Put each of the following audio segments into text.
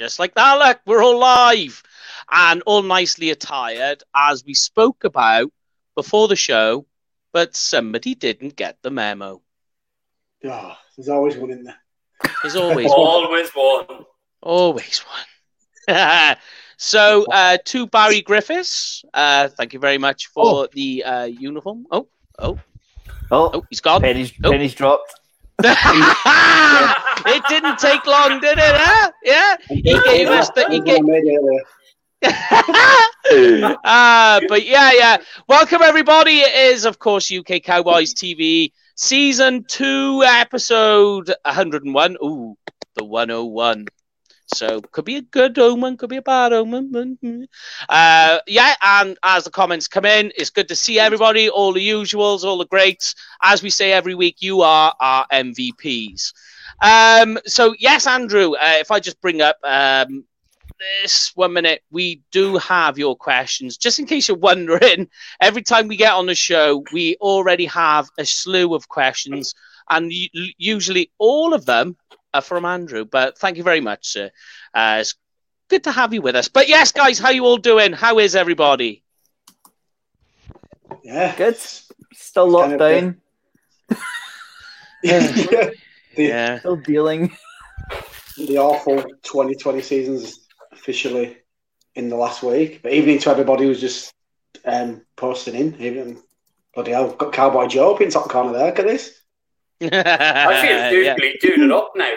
Hey! Just like that, look, we're all live and all nicely attired as we spoke about before the show, but somebody didn't get the memo. Oh, there's always one in there. There's always one. Always one. Always one. so, uh, to Barry Griffiths, uh, thank you very much for the uh, uniform. Oh, oh, Oh, oh, he's gone. pennies, Oh. pennies dropped. It didn't take long, did it? Huh? Yeah, he gave us the. He gave, uh, but yeah, yeah. Welcome everybody. It is, of course, UK Cowboys TV season two, episode 101. Ooh, the 101. So could be a good omen, could be a bad omen. Uh, yeah, and as the comments come in, it's good to see everybody, all the usuals, all the greats. As we say every week, you are our MVPs. Um, so yes, Andrew, uh, if I just bring up um, this one minute, we do have your questions. Just in case you're wondering, every time we get on the show, we already have a slew of questions, and usually all of them are from Andrew. But thank you very much, sir. Uh, it's good to have you with us. But yes, guys, how you all doing? How is everybody? Yeah. Good. Still locked kind of down. the, Yeah. Still dealing. the awful 2020 season's officially in the last week. But evening to everybody who's just um, posting in. Even bloody hell, got Cowboy Joe up in top corner there. Look at this. I feel yeah. dutifully dude up now.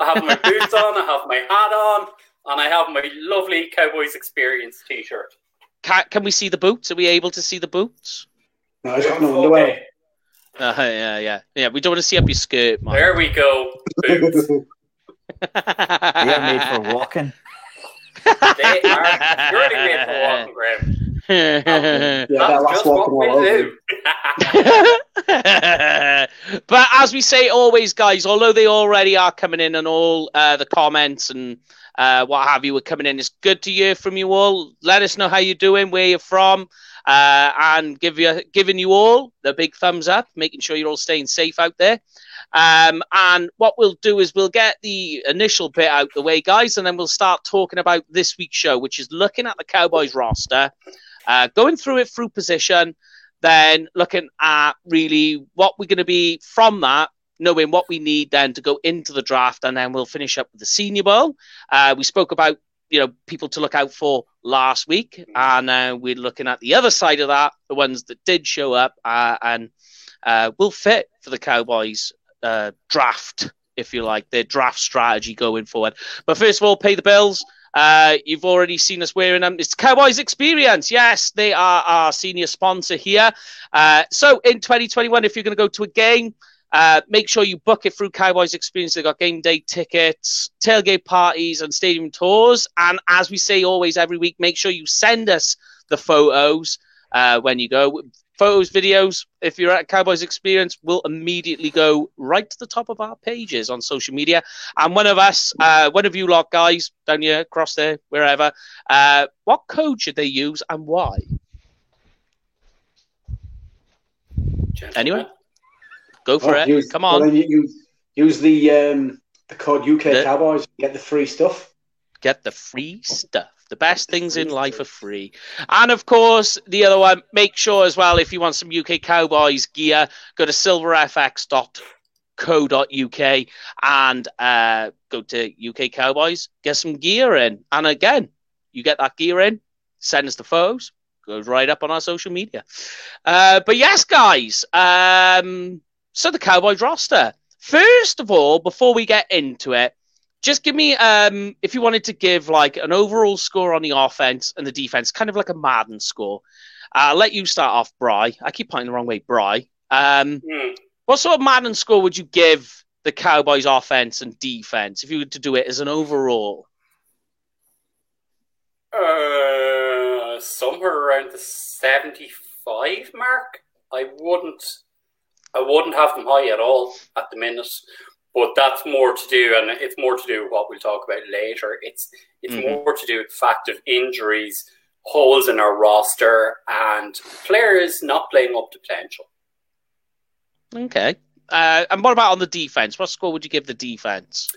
I have my boots on, I have my hat on, and I have my lovely Cowboys Experience t-shirt. Can, can we see the boots? Are we able to see the boots? No, he's got no underwear. Okay, Uh, yeah, yeah, yeah. We don't want to see up your skirt, man. there we go. Boots. They are made for walking. They are purely made for walking ground. Yeah, that That's last just walking what all we over. do. but as we say always, guys, although they already are coming in and all uh, the comments and uh, what have you are coming in, it's good to hear from you all. Let us know how you're doing, where you're from, uh, and give you giving you all the big thumbs up, making sure you're all staying safe out there. Um, and what we'll do is we'll get the initial bit out the way, guys, and then we'll start talking about this week's show, which is looking at the Cowboys roster, uh, going through it through position, then looking at really what we're going to be from that, knowing what we need then to go into the draft, and then we'll finish up with the Senior Bowl. Uh, we spoke about you know people to look out for last week, and uh, we're looking at the other side of that, the ones that did show up uh, and uh, will fit for the Cowboys uh, draft, if you like, their draft strategy going forward. But first of all, pay the bills. Uh, you've already seen us wearing them. It's Cowboys Experience. Yes, they are our senior sponsor here. Uh, so in 2021, if you're going to go to a game, uh, make sure you book it through Cowboys Experience. They've got game day tickets, tailgate parties, and stadium tours. And as we say always every week, make sure you send us the photos uh, when you go. Photos, videos, if you're at Cowboys Experience, will immediately go right to the top of our pages on social media. And one of us, uh, one of you lot guys down here, across there, wherever, uh, what code should they use and why? Anyway, go for Oh, it. use- Come on. then you, use, use the um, the code UK The- Cowboys. Get the free stuff. Get the free stuff. The best things in life are free. And of course, the other one, make sure as well, if you want some UK Cowboys gear, go to silverfx.co.uk and uh, go to UK Cowboys, get some gear in. And again, you get that gear in, send us the photos, goes right up on our social media. Uh, but yes, guys, um, so the Cowboys roster. First of all, before we get into it, just give me um if you wanted to give like an overall score on the offense and the defense, kind of like a Madden score. Uh, I'll let you start off, Bry. I keep pointing the wrong way, Bry. Um, Hmm. what sort of Madden score would you give the Cowboys offense and defense if you were to do it as an overall? Uh, somewhere around the seventy-five mark. I wouldn't, I wouldn't have them high at all at the minute. But that's more to do, and it's more to do with what we'll talk about later. It's it's Mhm. more to do with the fact of injuries, holes in our roster, and players not playing up to potential. Okay. Uh, and what about on the defense? What score would you give the defense?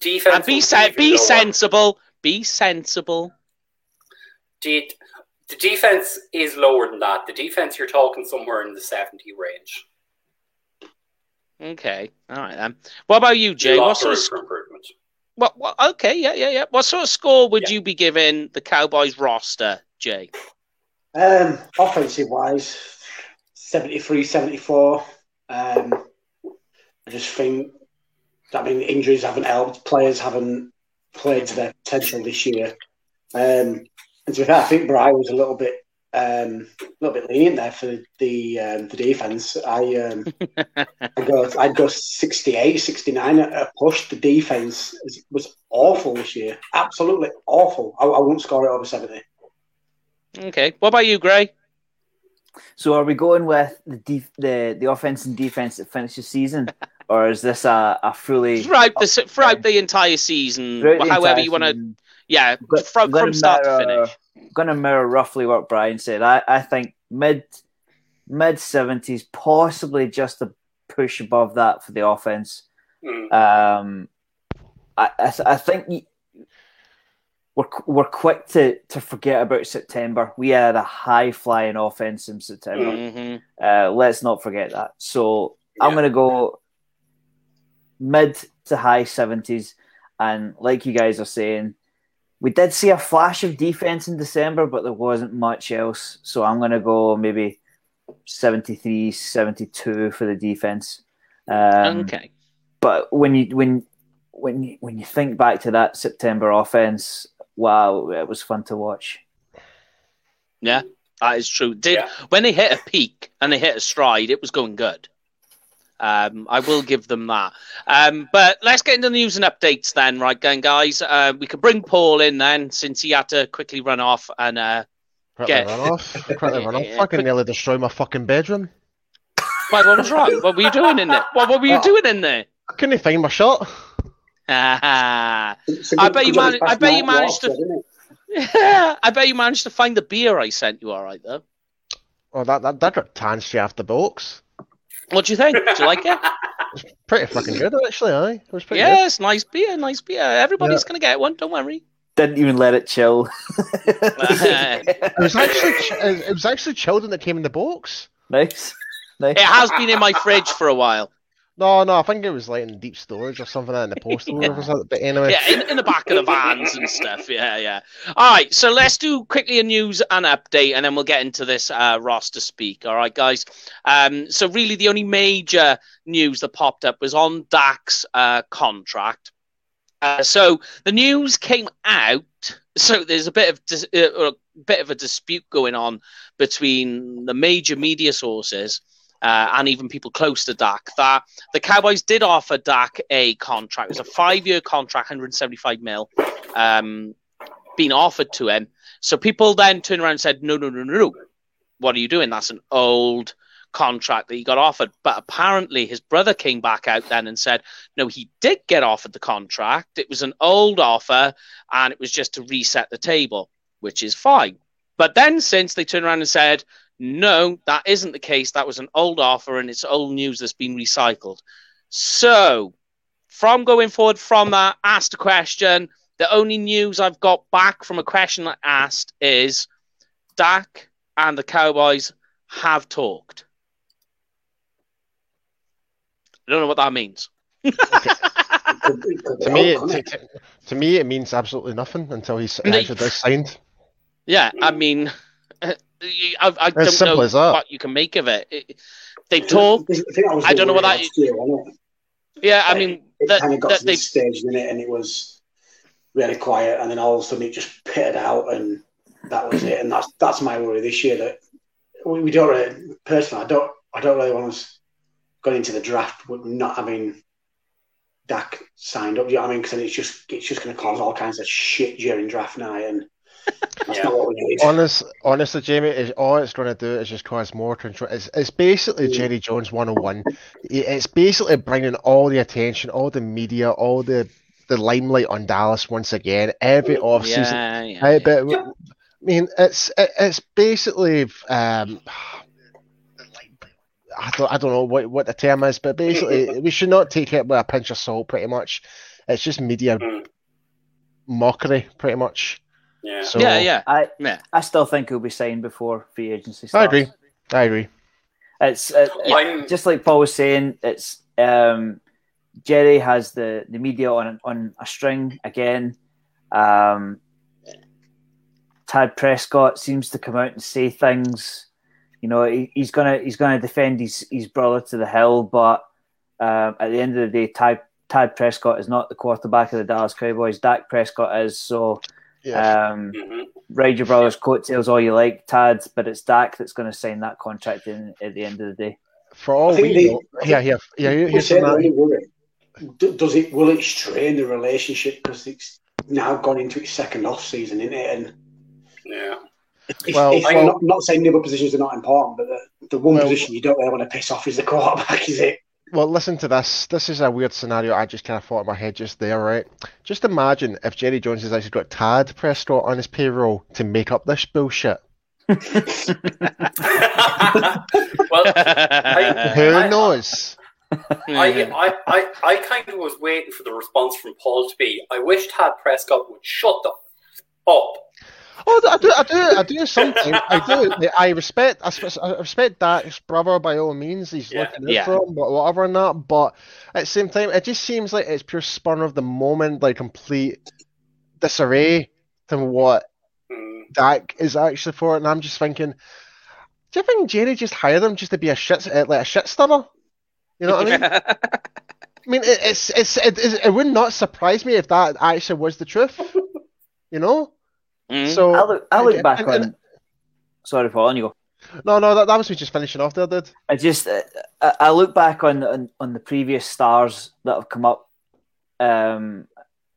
defense. And be sen- be sensible. Be sensible. The, the defense is lower than that. The defense, you're talking somewhere in the 70 range. Okay. All right then. What about you, Jay? What sort of for improvement. what, what okay, yeah, yeah, yeah. What sort of score would Yeah. you be giving the Cowboys roster, Jay? Um, offensive wise, 73 74. Um, I just think, I mean, injuries haven't helped. Players haven't played to their potential this year. Um, and to be fair, I think Bry was a little bit. Um, a little bit lenient there for the um, the defense. I um, I go I'd go 68, 69 at a push. The defense is, was awful this year, absolutely awful. I, I won't score it over seventy. Okay. What about you, Gray? So are we going with the def- the the offense and defense that finished the season, or is this a, a fully Throughout the throughout the entire season, the however entire you want to, yeah, Go- from, from start to mirror- finish. Going to mirror roughly what Brian said. I, I think mid mid seventies, possibly just a push above that for the offense. Mm. Um, I I, th- I think y- we're we're quick to, to forget about September. We had a high flying offense in September. hmm Uh, let's not forget that. So I'm going to go mid to high 70s. And like you guys are saying, we did see a flash of defense in December, but there wasn't much else. So I'm going to go maybe 73, 72 for the defense. Um, okay. But when you when when you, when you think back to that September offense, wow, it was fun to watch. Yeah, that is true. Did Yeah. when they hit a peak and they hit a stride, it was going good. Um, I will give them that. Um, but let's get into the news and updates then, right, then, guys. Uh, we could bring Paul in then, since he had to quickly run off and uh, Quickly Get- run off. Quickly run off. Yeah, Fucking quick- nearly destroy my fucking bedroom. Why, what was wrong? What were you doing in there? What, what were you Oh. doing in there? I couldn't find my shirt. I It's a I good- bet you good job man- I bet you managed to- isn't it? bet you managed to find the beer I sent you. All right, though. Oh, that that that dripped tan straight off the box. What do you think? Do you like it? Pretty fucking good actually. Aye, it was pretty yes, nice beer, nice beer. Everybody's gonna get one. Don't worry. Didn't even let it chill. Uh-huh. It was actually ch- it was actually chilled when it came in the box. nice. Nice. It has been in my fridge for a while. No, no, I think it was like in deep storage or something in the postal Yeah. or something. But anyway, Yeah, in, in the back of the vans and stuff. Yeah, yeah. All right, so let's do quickly a news and update, and then we'll get into this uh, roster speak. All right, guys. Um, so really, the only major news that popped up was on Dak's uh, contract. Uh, so the news came out. So there's a bit of dis- uh, a bit of a dispute going on between the major media sources uh, and even people close to Dak that the Cowboys did offer Dak a contract. It was a five-year contract, 175 mil, um, being offered to him. So people then turned around and said, "No, no, no, no, no. What are you doing? That's an old contract that he got offered." But apparently, his brother came back out then and said, "No, he did get offered the contract. It was an old offer, and it was just to reset the table, which is fine." But then, since they turned around and said, no, that isn't the case. That was an old offer and it's old news that's been recycled. So, from going forward from that, asked a question. The only news I've got back from a question I asked is Dak and the Cowboys have talked. I don't know what that means. It could- it could be to me, it? to, to me, it means absolutely nothing until he's actually signed. Yeah, I mean, I, I don't simple know as that. what you can make of it. it they talk. I think that was I don't know what worry that- year, wasn't? Yeah, I mean, it that, kind of got that to they this stage, didn't it? And it was really quiet, and then all of a sudden it just pitted out, and that was it. And that's that's my worry this year that we, we don't really, personally, I don't, I don't really want us going into the draft with not having Dak signed up. Do you know what I mean? Because it's just it's just going to cause all kinds of shit during draft night, and that's Yeah. not what we need. Honest, honestly, Jamie, is all it's going to do is just cause more control. It's, it's basically Mm. Jerry Jones 101. It- It's basically bringing all the attention, all the media, all the the limelight on Dallas once again. Every offseason, yeah, yeah, I, yeah. but I mean, it's it, it's basically um, I don't I don't know what, what the term is, but basically we should not take it with a pinch of salt. Pretty much, it's just media Mm. mockery, pretty much. Yeah. So yeah, yeah, I yeah. I still think he'll be signed before free agency starts. I agree. I agree. It's uh, I'm- just like Paul was saying. It's um, Jerry has the, the media on on a string again. Um, Tad Prescott seems to come out and say things. You know, he, he's gonna he's gonna defend his, his brother to the hill, but um, at the end of the day, Tad Tad Prescott is not the quarterback of the Dallas Cowboys. Dak Prescott is. So Yeah. um, Mhm. ride your brother's coattails all you like, Tad, but it's Dak that's going to sign that contract in at the end of the day. For all we the- know, yeah, yeah, yeah. We're Here's saying some, really Does it will it strain the relationship because it's now gone into its second off season, isn't it? And Yeah. if, Well, if, I- I'm not, not saying the other positions are not important, but the, the one Well- position you don't really want to piss off is the quarterback, is it? Well, listen to this. This is a weird scenario I just kind of thought in my head just there, right? Just imagine if Jerry Jones has actually got Tad Prescott on his payroll to make up this bullshit. well, Who I- knows? I, I, I, I kind of was waiting for the response from Paul to be, I wish Tad Prescott would shut the f- up. Oh, I do, I do, I do something. I do. I respect, I spe- I respect Dak's brother by all means. He's Yeah. looking out Yeah. for him, but whatever and that. But at the same time, it just seems like it's pure spur of the moment, like complete disarray to what Mm, Dak is actually for. And I'm just thinking, do you think Jerry just hired him just to be a shit, uh, like a shit stirrer? You know what I mean? I mean, it's it's it, it, it would not surprise me if that actually was the truth. You know? Mm. So I look, I look again- back and- on. and- Sorry, for on you go. no, no, that, that was me just finishing off there, dude. I just uh, I, I look back on, on on the previous stars that have come up. Um,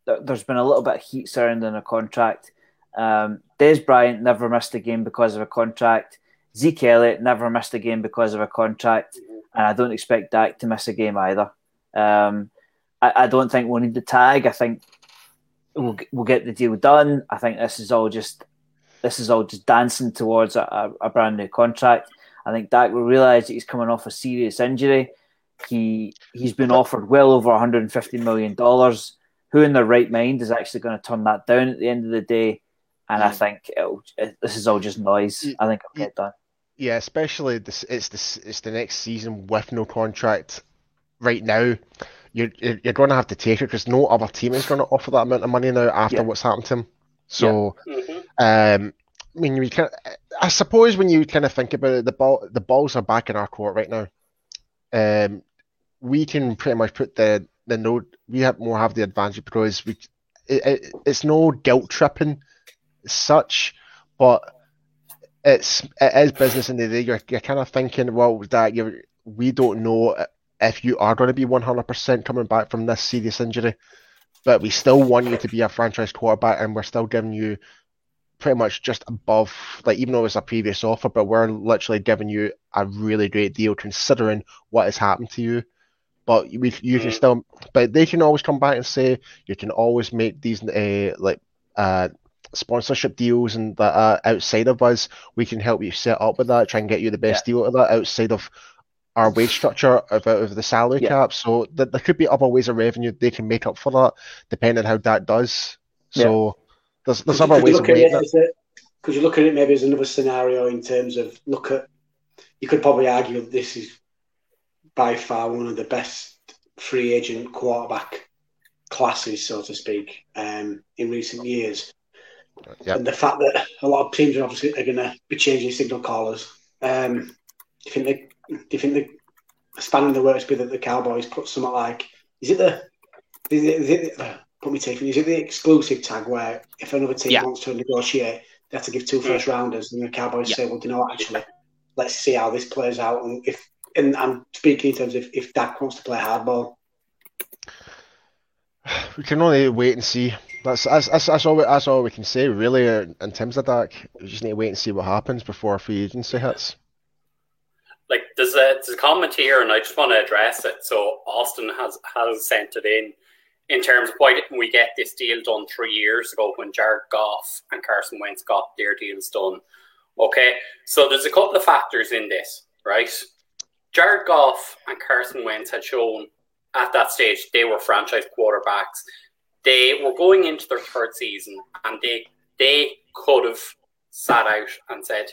there's been a little bit of heat surrounding a contract. Um, Dez Bryant never missed a game because of a contract. Zeke Elliott never missed a game because of a contract, and I don't expect Dak to miss a game either. Um, I, I don't think we'll need the tag. I think we'll we'll get the deal done. I think this is all just this is all just dancing towards a, a, brand new contract. I think Dak will realise that he's coming off a serious injury. He he's been offered well over 150 million dollars. Who in their right mind is actually going to turn that down at the end of the day? And I Mm. think it'll, it, this is all just noise. I think it'll get done. Yeah, especially this. It's this. It's the next season with no contract. Right now, you're you're, you're going to have to take it because no other team is going to offer that amount of money now after Yeah. what's happened to him. So, mhm. um, I mean, we can. I suppose when you kind of think about it, the ball, the balls are back in our court right now. Um, we can pretty much put the the no. We have more have the advantage because we. It, it, it's no guilt tripping, such, but it's it is business in the day. You're you're kind of thinking, well, that you we don't know if you are going to be 100% coming back from this serious injury, but we still want you to be a franchise quarterback, and we're still giving you pretty much just above, like even though it's a previous offer, but we're literally giving you a really great deal considering what has happened to you. But we, you can Mm. still, but they can always come back and say you can always make these uh, like uh, sponsorship deals and that uh, outside of us, we can help you set up with that, try and get you the best deal of that outside of our wage structure of, out of the salary Yeah. cap. So th- there could be other ways of revenue they can make up for that, depending on how that does. So there's there's you- other ways of look at making it it. Could you look at it maybe as another scenario in terms of look at? You could probably argue that this is by far one of the best free agent quarterback classes, so to speak, um, in recent years. Yep. And the fact that a lot of teams are obviously are going to be changing signal callers. Um, do you think they? Do you think the spanning the works be that the Cowboys put something like? Is it the? Is it, is it, uh, put me taking. Is it the exclusive tag where if another team Yeah. wants to negotiate, they have to give two first rounders, and the Cowboys Yeah. say, "Well, do you know what? Actually, let's see how this plays out." And if and I'm speaking in terms of if Dak wants to play hardball, We can only wait and see. That's that's, that's, that's all we, that's all we can say really uh, in terms of that. We just need to wait and see what happens before free agency hits. Like there's a there's a comment here, and I just want to address it. So Austin has has sent it in in terms of why didn't we get this deal done three years ago when Jared Goff and Carson Wentz got their deals done? Okay, so there's a couple of factors in this, right? Jared Goff and Carson Wentz had shown at that stage, they were franchise quarterbacks. They were going into their third season, and they they could have sat out and said,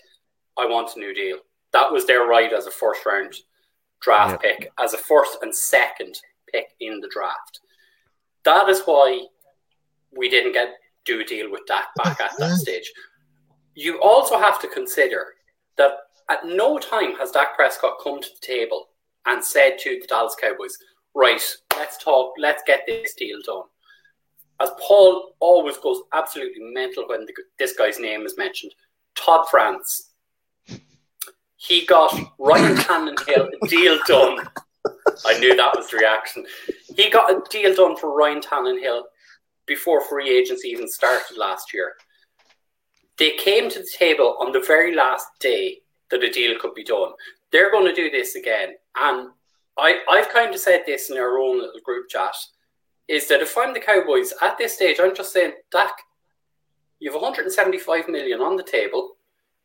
"I want a new deal." That was their right as a first round draft yeah. pick, as a first and second pick in the draft. That is why we didn't get do a deal with Dak back at that stage. You also have to consider that at no time has Dak Prescott come to the table and said to the Dallas Cowboys, right, let's talk, let's get this deal done. As Paul always goes absolutely mental when the, this guy's name is mentioned, Todd France. He got Ryan Tannehill a deal done. I knew that was the reaction. He got a deal done for Ryan Tannehill before free agency even started last year. They came to the table on the very last day that a deal could be done. They're going to do this again. And I, I've kind of said this in our own little group chat is that if I'm the Cowboys at this stage, I'm just saying, Dak, you have 175 million on the table.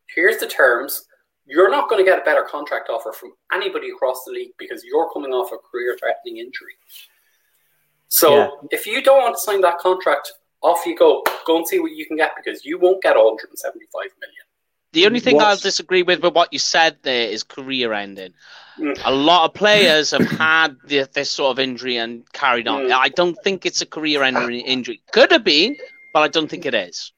Here's the terms. You're not going to get a better contract offer from anybody across the league because you're coming off a career threatening injury. So yeah. if you don't want to sign that contract, off you go. Go and see what you can get because you won't get 175 million. The only thing What's... I'll disagree with with what you said there is career ending. Mm. A lot of players have had the, this sort of injury and carried on. Mm. I don't think it's a career ending injury. Could have been, but I don't think it is.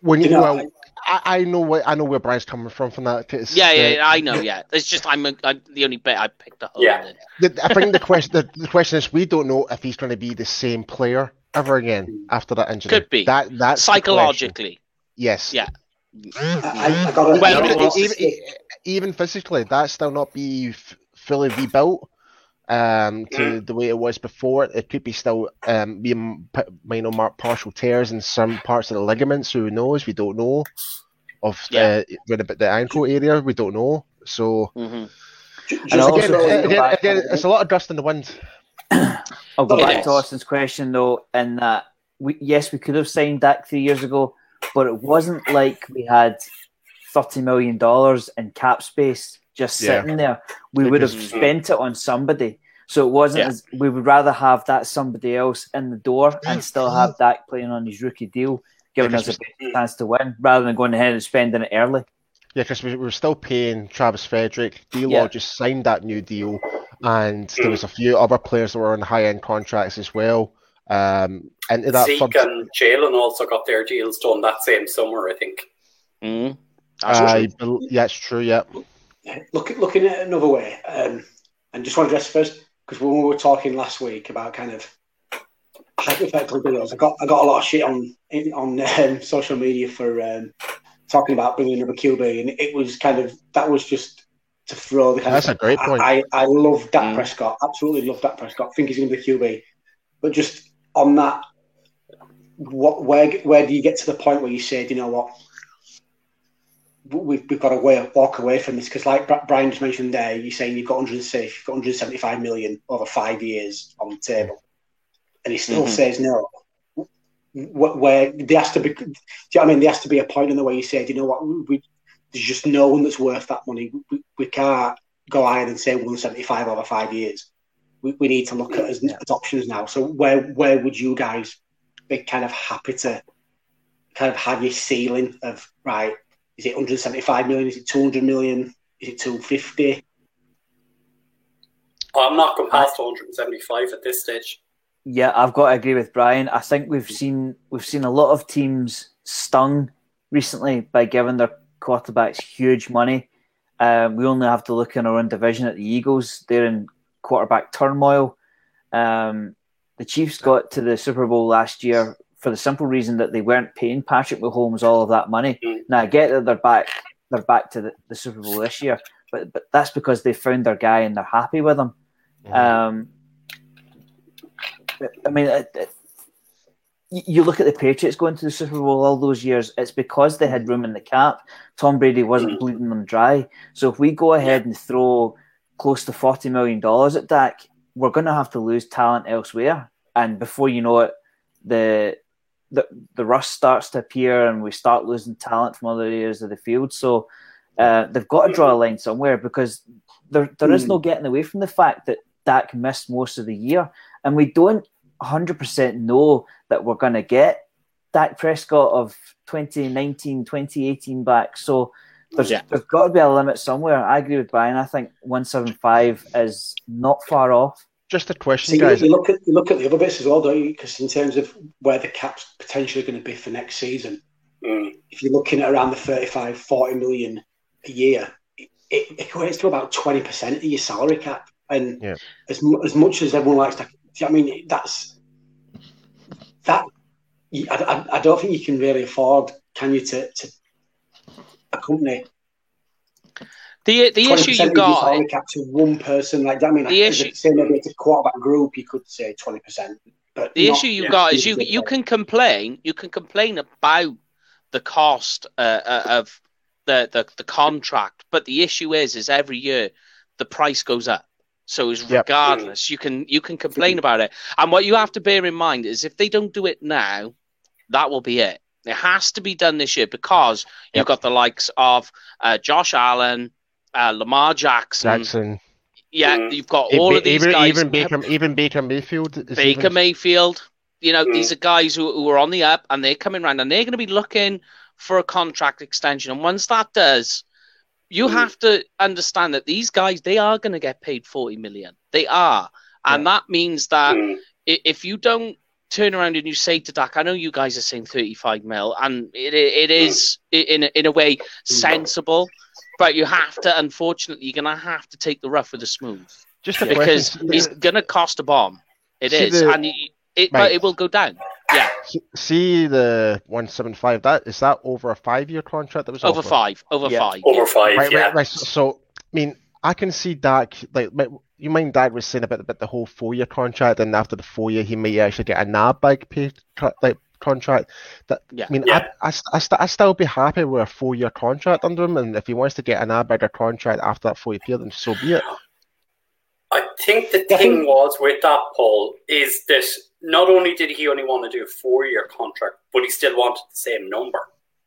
When you, well, I, I know where I know where Brian's coming from from that. Cause yeah, yeah, yeah, I know. Yeah, it's just I'm, a, I'm the only bit I picked up. Yeah, the, I think the question the, the question is we don't know if he's going to be the same player ever again after that injury. Could be that that psychologically. Yes. Yeah. I, I got well, even, even, physically, that still not be f- fully rebuilt um, to mm. the way it was before. It could be still um, being you know partial tears in some parts of the ligaments. Who knows? We don't know. Of yeah. uh, the, the ankle area, we don't know. So, mm-hmm. and again, again, again, it's a lot of dust in the wind. I'll go back to Austin's question though, in that we yes, we could have signed Dak three years ago, but it wasn't like we had thirty million dollars in cap space just sitting yeah. there. We would have spent it on somebody. So it wasn't yeah. as we would rather have that somebody else in the door and still have Dak playing on his rookie deal, giving us a chance to win, rather than going ahead and spending it early. Yeah, because we were still paying Travis Frederick. D Law yeah. just signed that new deal, and there was a few other players that were on high end contracts as well. Um, and that Zeke third... and Jaylon also got their deals done that same summer, I think. Mm. Uh, yeah, it's true. Yeah. Look, looking at it another way, um, and just want to address first because when we were talking last week about kind of hypothetical deals, I got I got a lot of shit on on um, social media for um, talking about bringing another QB, and it was kind of that was just to throw the kind That's of, a great point. I, I, I love Dak mm. Prescott, absolutely love Dak Prescott. Think he's going to be the QB, but just on that, what where where do you get to the point where you say, you know what, we've, we've got to way, walk away from this because, like Brian just mentioned there, you're saying you've got 106, you've got 175 million over five years on the table, and he still mm-hmm. says no. Where there has to be, do you know I mean? There has to be a point in the way you said, you know what, we, there's just no one that's worth that money. We, we can't go higher than say 175 over five years. We, we need to look at as, as options now. So where where would you guys be kind of happy to kind of have your ceiling of right? Is it 175 million? Is it 200 million? Is it 250? I'm not going past 175 at this stage. Yeah, I've got to agree with Brian. I think we've seen we've seen a lot of teams stung recently by giving their quarterbacks huge money. Um, we only have to look in our own division at the Eagles. They're in quarterback turmoil. Um, the Chiefs got to the Super Bowl last year for the simple reason that they weren't paying Patrick Mahomes all of that money. Now I get that they're back they're back to the, the, Super Bowl this year, but but that's because they found their guy and they're happy with him. Mm. Um, I mean, it, it, you look at the Patriots going to the Super Bowl all those years. It's because they had room in the cap. Tom Brady wasn't mm. bleeding them dry. So if we go ahead and throw close to forty million dollars at Dak, we're going to have to lose talent elsewhere. And before you know it, the the, the rust starts to appear and we start losing talent from other areas of the field. So uh, they've got to draw a line somewhere because there there is no hmm. getting away from the fact that Dak missed most of the year, and we don't 100% know that we're going to get Dak Prescott of 2019, 2018 back. So there's, Yeah. there's got to be a limit somewhere. I agree with Brian. I think 175 is not far off. Just a question, So guys. you look at you look at the other bits as well, don't you? Because in terms of where the cap's potentially going to be for next season, Mm. if you're looking at around the 35, 40 million a year, it, it equates to about 20% of your salary cap. And Yeah. as, as much as everyone likes to, I mean, that's that. I, I, I don't think you can really afford, can you, to, to a company The the 20% issue you your got salary cap to one person like that. I mean, The like, issue- if maybe it's a quarterback group, you could say 20%. But the not- issue you yeah, got is you you player. can complain you can complain about the cost uh, uh, of the, the the contract but the issue is is every year the price goes up so is Yep. regardless you can you can complain about it and what you have to bear in mind is if they don't do it now that will be it it has to be done this year because you've got the likes of uh, Josh Allen uh, Lamar Jackson Jackson, yeah Mm. you've got all of these even, guys even Baker, even Baker Mayfield. is Baker even- Mayfield. You know, Mm. these are guys who, who are on the up and they're coming around and they're going to be looking for a contract extension. And once that does, you Mm. have to understand that these guys, they are going to get paid 40 million. They are. And that means that Mm. i- if you don't turn around and you say to Dak, I know you guys are saying 35 mil, and it, it is i- in, in a way sensible, but you have to, unfortunately, you're going to have to take the rough with the smooth Just a because question. he's going to cost a bomb. It See is, the- and it, it, but it will go down. Yeah, See- See the one seven five. That is that over a five year contract that was over offered? five, over Yeah. five. Over five, Right, yeah. right, right. So, I mean, I can see Dak. Like, my- you mind Dak was saying about about the whole four year contract, and after the four year, he may actually get a nab bag pay like contract. That Yeah. I mean, Yeah. I, I, I, st- I still be happy with a four year contract under him, and if he wants to get a nab bigger contract after that four year period, then so be it. I think the thing was with that, Paul, is that not only did he only want to do a four year contract, but he still wanted the same number.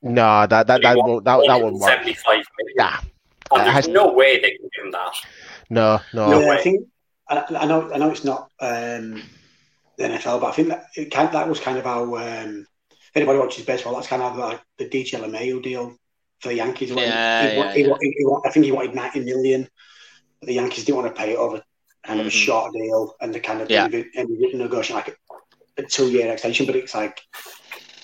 No, that that that won't that, that won't work. 75 million. Yeah, And It there's no way they can do that. no, no. No yeah. I think I, I know. I know it's not um, the NFL, but I think that it kind, that was kind of how. Um, if anybody watches baseball, that's kind of like the DJ LeMahieu deal for the Yankees. When Yeah, he, yeah, he, yeah. wa- he, he I think he wanted ninety million. But the Yankees didn't want to pay it over kind of a Mhm. short deal, and they kind of Yeah. ended, ended up negotiating like a, a two-year extension. But it's like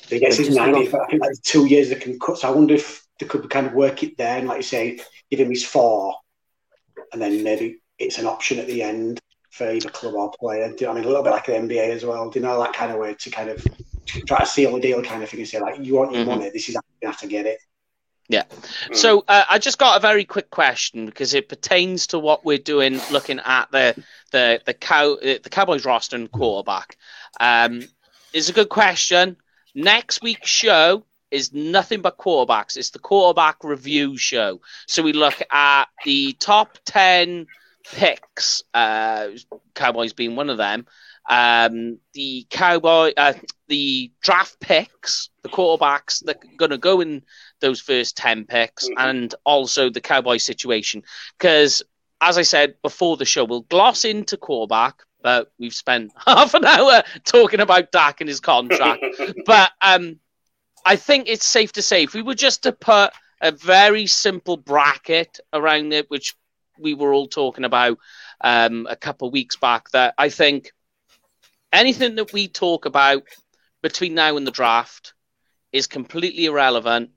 they get But his ninety. because- I think like two years they can cut. So I wonder if they could kind of work it there and, like you say, give him his four, and then maybe it's an option at the end for either club or player. Do you know I mean? A little bit like the NBA as well. Do you know that kind of way to kind of try to seal the deal kind of thing and say like, you want your Mhm. money, this is how you have to get it. Mm. So uh, I just got a very quick question because it pertains to what we're doing, looking at the the the cow uh, the Cowboys roster and quarterback. Um, is a good question. Next week's show is nothing but quarterbacks. It's the quarterback review show. So we look at the top ten picks. Uh, Cowboys being one of them. Um, the cowboy, uh, the draft picks, the quarterbacks that are going to go in those first 10 picks Mhm. and also the Cowboy situation. Because, as I said before the show, we'll gloss into quarterback, but we've spent half an hour talking about Dak and his contract. but um, I think it's safe to say if we were just to put a very simple bracket around it, which we were all talking about um, a couple of weeks back, that I think anything that we talk about between now and the draft is completely irrelevant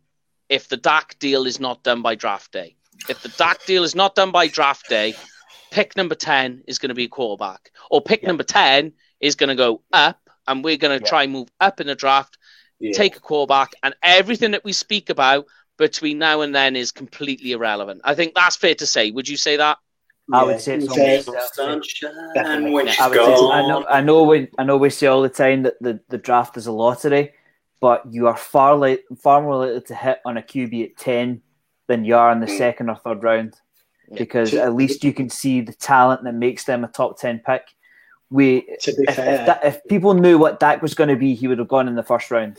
if the Dak deal is not done by draft day. If the Dak deal is not done by draft day, pick number 10 is going to be a quarterback, or pick Yeah. number 10 is going to go up, and we're going to Yeah. try and move up in the draft, Yeah. take a quarterback, and everything that we speak about between now and then is completely irrelevant. I think that's fair to say. Would you say that? I Yeah, would say it's almost- say- Sunshine Definitely. when Yeah, she's I, say, gone. I know, I know, we, I know we say all the time that the, the draft is a lottery, but you are far li- far more likely to hit on a QB at ten than you are in the Mm. second or third round, Yeah. because at least you can see the talent that makes them a top ten pick. We To be if, fair, if, that, if people knew what Dak was going to be, he would have gone in the first round.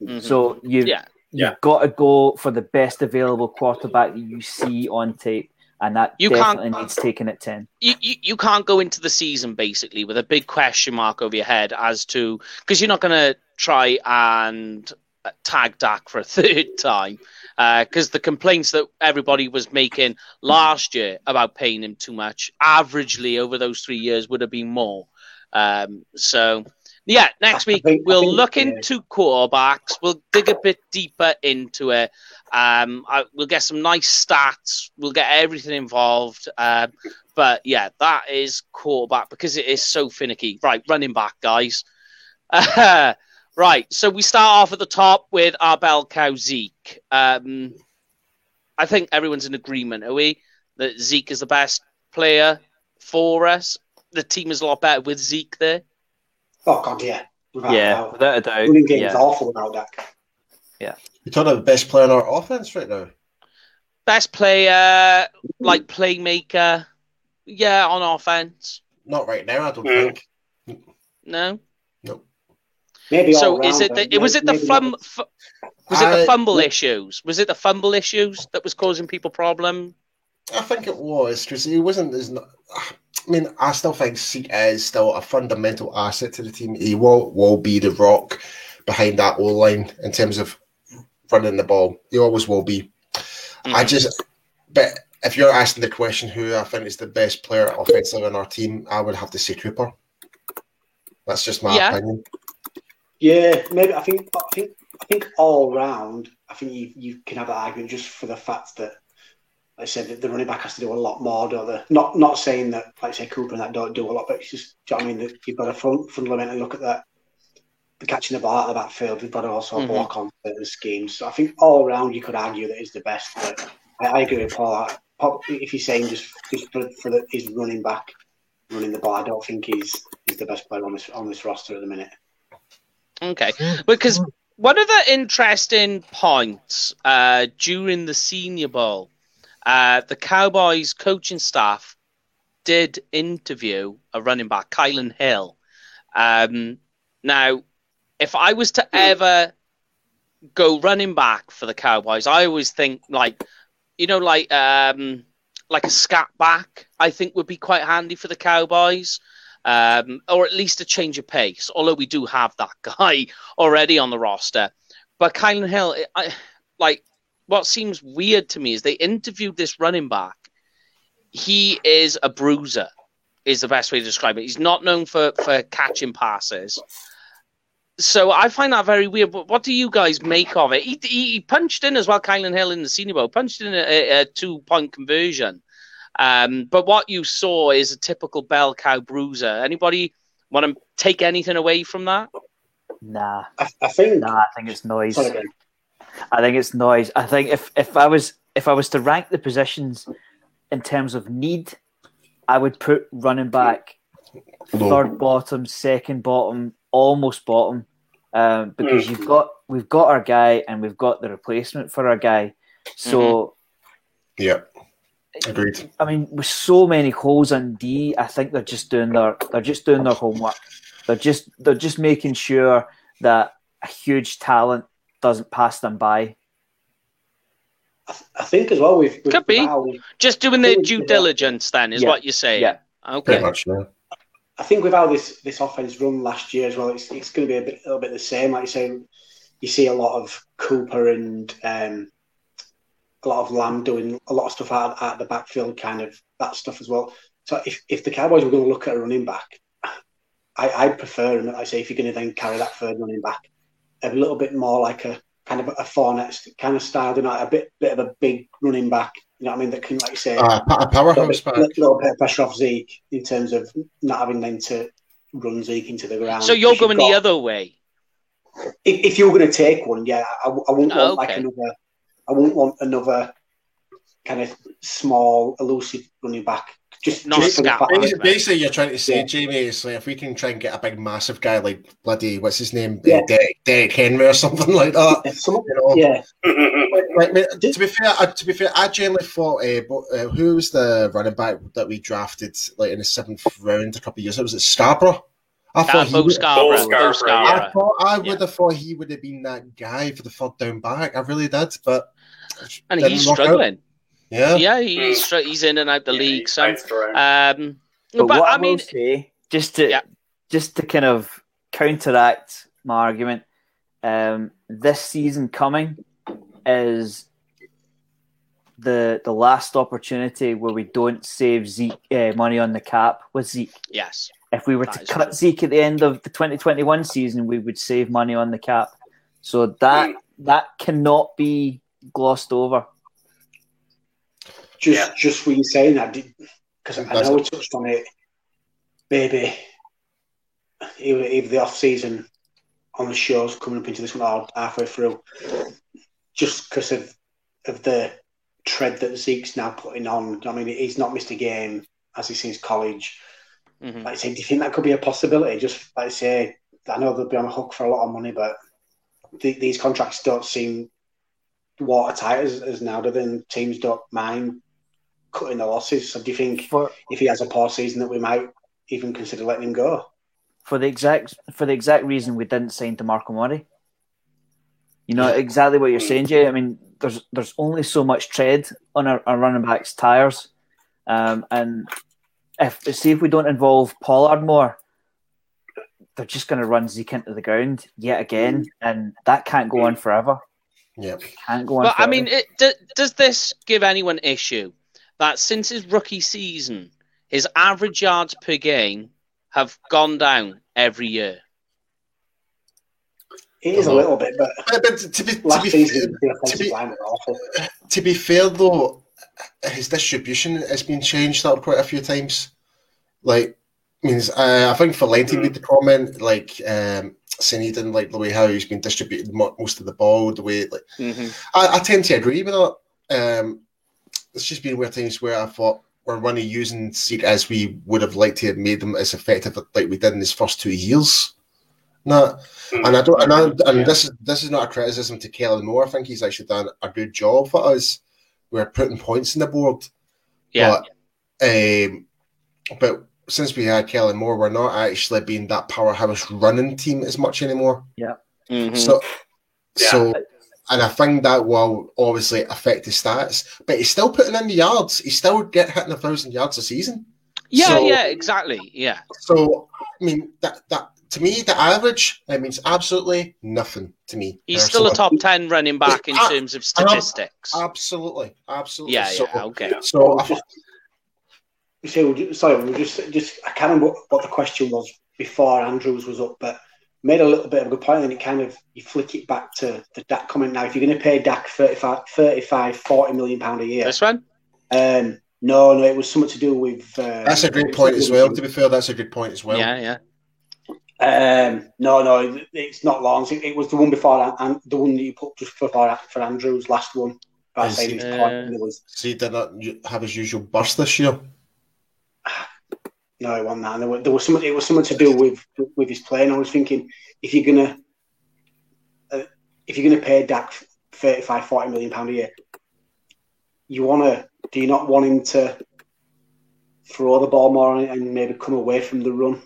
Mhm. So you Yeah. You've got to go for the best available quarterback that you see on tape. and that You definitely can't- needs taken at ten. you, you, you can't go into the season basically with a big question mark over your head as to because you're not going to try and uh, tag Dak for a third time because the complaints that everybody was making last year about paying him too much averagely over those three years would have been more. Um, so yeah, next week think- we'll think, look yeah. into quarterbacks. We'll dig a bit deeper into it. Um, I, we'll get some nice stats. We'll get everything involved. Um, but yeah, that is quarterback because it is so finicky. Right, running back, guys. right, so we start off at the top with our bell cow Zeke. Um, I think everyone's in agreement, are we? That Zeke is the best player for us. The team is a lot better with Zeke there. Oh god, yeah. Without Yeah, doubt. without a doubt. Running game is Yeah. awful without Dak. Yeah. You're talking about the best player on our offense right now. Best player, like playmaker. Yeah, on offense. Not right now, I don't Mm. think. No. No. Maybe So is it round, the, but was it the maybe fum, not. was it the I- fumble issues? Was it the fumble issues that was causing people problem? I think it was because he wasn't as. Not, I mean, I still think Zeke is still a fundamental asset to the team. He will will be the rock behind that O line in terms of running the ball. He always will be. I Mhm. just, but if you're asking the question who I think is the best player offensively on our team, I would have to say Cooper. That's just my Yeah. opinion. Yeah, maybe I think I think I think all round, I think you, you can have that argument just for the fact that like I said that the running back has to do a lot more, don't they? Not not saying that like say Cooper and that don't do a lot, but it's just do you know what I mean. You've got to fun, fundamentally look at that the catching the ball out of the backfield, you've got to also Mhm. block on certain schemes. So I think all round you could argue that is the best, but I, I agree with Paul. If you're saying just, just for, for the, his running back running the ball, I don't think he's he's the best player on this on this roster at the minute. Okay, because one of the interesting points uh, during the Senior Bowl, uh, the Cowboys coaching staff did interview a running back, Kylin Hill. Um, now, if I was to ever go running back for the Cowboys, I always think like, you know, like um, like a scat back. I think would be quite handy for the Cowboys um, or at least a change of pace. Although we do have that guy already on the roster, but Kylin Hill, I, like, what seems weird to me is they interviewed this running back. He is a bruiser, is the best way to describe it. He's not known for for catching passes. So I find that very weird. But what do you guys make of it? He, he, he punched in as well, Kylin Hill in the Senior Bowl, punched in a, a two point conversion. Um, but what you saw is a typical bell cow bruiser. Anybody want to take anything away from that? Nah, I, I think. nah. I think it's noise. Sorry, Ben. I think it's noise. I think if if I was if I was to rank the positions in terms of need, I would put running back Low. third bottom, second bottom, almost bottom, um, because you've got we've got our guy and we've got the replacement for our guy. So Yeah, agreed. I mean, with so many holes on D, I think they're just doing their they're just doing their homework. They're just they're just making sure that a huge talent doesn't pass them by. I, th- I think as well we've, we've Could be. Val, Just doing their Yeah. due diligence, then, is Yeah. what you're saying. Yeah. Okay. Pretty much. Yeah. I think with how this this offense run last year as well, it's it's going to be a bit a little bit the same. Like you say, you see a lot of Cooper and um, a lot of Lamb doing a lot of stuff out at the backfield, kind of that stuff as well. So if, if the Cowboys were going to look at a running back, I I prefer, and I say if you're going to then carry that third running back, a little bit more like a kind of a Fournette kind of style, you know, a bit bit of a big running back. You know what I mean? That can, like you say, Uh, a powerhouse little, back. bit, little bit of pressure off Zeke in terms of not having them to run Zeke into the ground. So you're If you've going the other way. If, if you're going to take one, yeah, I, I wouldn't Oh, want like another. I wouldn't want another kind of small, elusive running back. Just, Not just a for the scat. Basically, basically, you're trying to say, Yeah. Jamie, is like if we can try and get a big, massive guy like bloody, what's his name, Yeah. uh, Derek, Derrick Henry or something like that. If someone- You know, yeah, Like, I mean, to be fair, uh, to be fair, I generally thought, uh, bo- uh, who was the running back that we drafted like in the seventh round a couple of years ago? Was it Scarborough? I thought he Bo would, Scarborough. Bo Bo Scarborough, Scarborough. I thought I would Yeah. have thought he would have been that guy for the third down back. I really did, but And he's struggling. out. Struggling. Yeah, yeah, he's he's in and out the Yeah, league. So, um, But, but, what I, I mean, will say, just to Yeah. just to kind of counteract my argument, um, this season coming is the the last opportunity where we don't save Zeke uh, money on the cap with Zeke. yes, If we were That to cut true. Zeke at the end of the 2021 season, we would save money on the cap. So that Mm. that cannot be glossed over. Just, Yeah. just when you're saying that, because I know we touched on it, maybe either, either the off season on the shows coming up into this one or halfway through, just because of of the tread that Zeke's now putting on. I mean, he's not missed a game as he's since college. Mhm. Like I say, do you think that could be a possibility? Just like I say, I know they'll be on a hook for a lot of money, but th- these contracts don't seem watertight as, as now, do they? And teams don't mind cutting the losses. So do you think For if he has a poor season that we might even consider letting him go? for the exact for the exact reason we didn't sign DeMarco Murray. You know exactly what you're saying, Jay. I mean, there's there's only so much tread on our, our running backs' tires, um, and if see if we don't involve Pollard more, they're just going to run Zeke into the ground yet again, and that can't go on forever. yeah. Can't go on. But I mean, it, d- does this give anyone issue that since his rookie season, his average yards per game have gone down every year? It is a little bit, but But, but to be to be, season to be line was awful. to be fair though, his distribution has been changed up quite a few times. Like, means uh, I think Valenti made the comment like um, saying he didn't like the way how he's been distributed most of the ball, the way like Mm-hmm. I, I tend to agree with that. Um, it's just been weird times where I thought we're running using Zeke as we would have liked to have made them as effective like we did in his first two years. No, and I don't, and, I, and this is this is not a criticism to Kellen Moore. I think he's actually done a good job for us. We're putting points in the board, Yeah. but um, but since we had Kellen Moore, we're not actually being that powerhouse running team as much anymore. Mhm. So, Yeah. so, and I think that will obviously affect his stats. But he's still putting in the yards. He's still get hitting a thousand yards a season. yeah, so- yeah, exactly. Yeah. So, I mean, that that to me, the average it means absolutely nothing to me. He's still a top 10 running back in Ah, terms of statistics. Absolutely, absolutely. Yeah, so, yeah, okay. So, I, Just- You say, sorry, we'll just just I can't remember what, what the question was before Andrews was up, but made a little bit of a good point, and it kind of you flick it back to the Dak comment. Now, if you're going to pay Dak 35, 35 40 million pound a year, This one? um, no, no, it was something to do with. Uh, that's a great point as well. To be fair, that's a good point as well. yeah, yeah. Um, no, no, it's not long. It, it was the one before that, and the one that you put just before for Andrews, last one. But I Is say he- his Uh, point, and was So he did not have his usual burst this year. No, it wasn't that. And there was, there was something. It was something to do with with his play. And I was thinking, if you're gonna uh, if you're gonna pay Dak 35, 40 million pound a year, you wanna do you not want him to throw the ball more and maybe come away from the run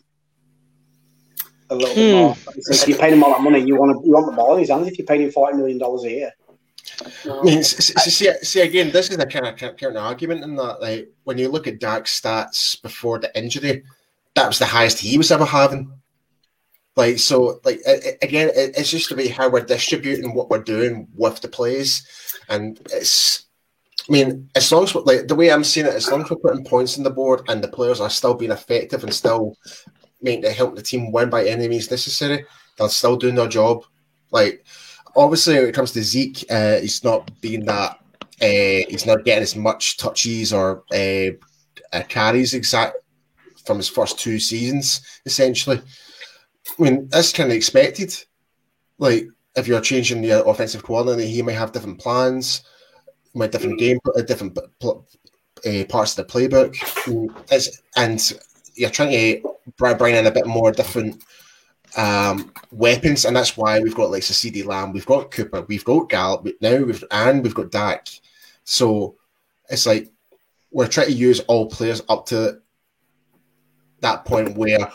a little bit Hmm. more? So if you're paying him all that money, you want to you want the ball in his hands. If you're paying him forty million dollars a year, mean, see, see again, this is a kind of counter argument in that, like, when you look at Dak's stats before the injury, that was the highest he was ever having. Like, so, like, again, it- it's just the way how we're distributing what we're doing with the plays, and it's. I mean, as long as like the way I'm seeing it, as long as we're putting points on the board and the players are still being effective and still making to help the team win by any means necessary, they're still doing their job. Like, obviously, when it comes to Zeke, uh, he's not being that. Uh, he's not getting as much touches or uh, uh, carries exact from his first two seasons. Essentially, I mean that's kind of expected. Like if you're changing the offensive coordinator, he might have different plans, might different game, uh, different uh, parts of the playbook. Mm, It's, and you're trying to bring in a bit more different um, weapons, and that's why we've got like CeeDee Lamb, we've got Cooper, we've got Gallup now, we've and we've got Dak. So it's like we're trying to use all players up to that point where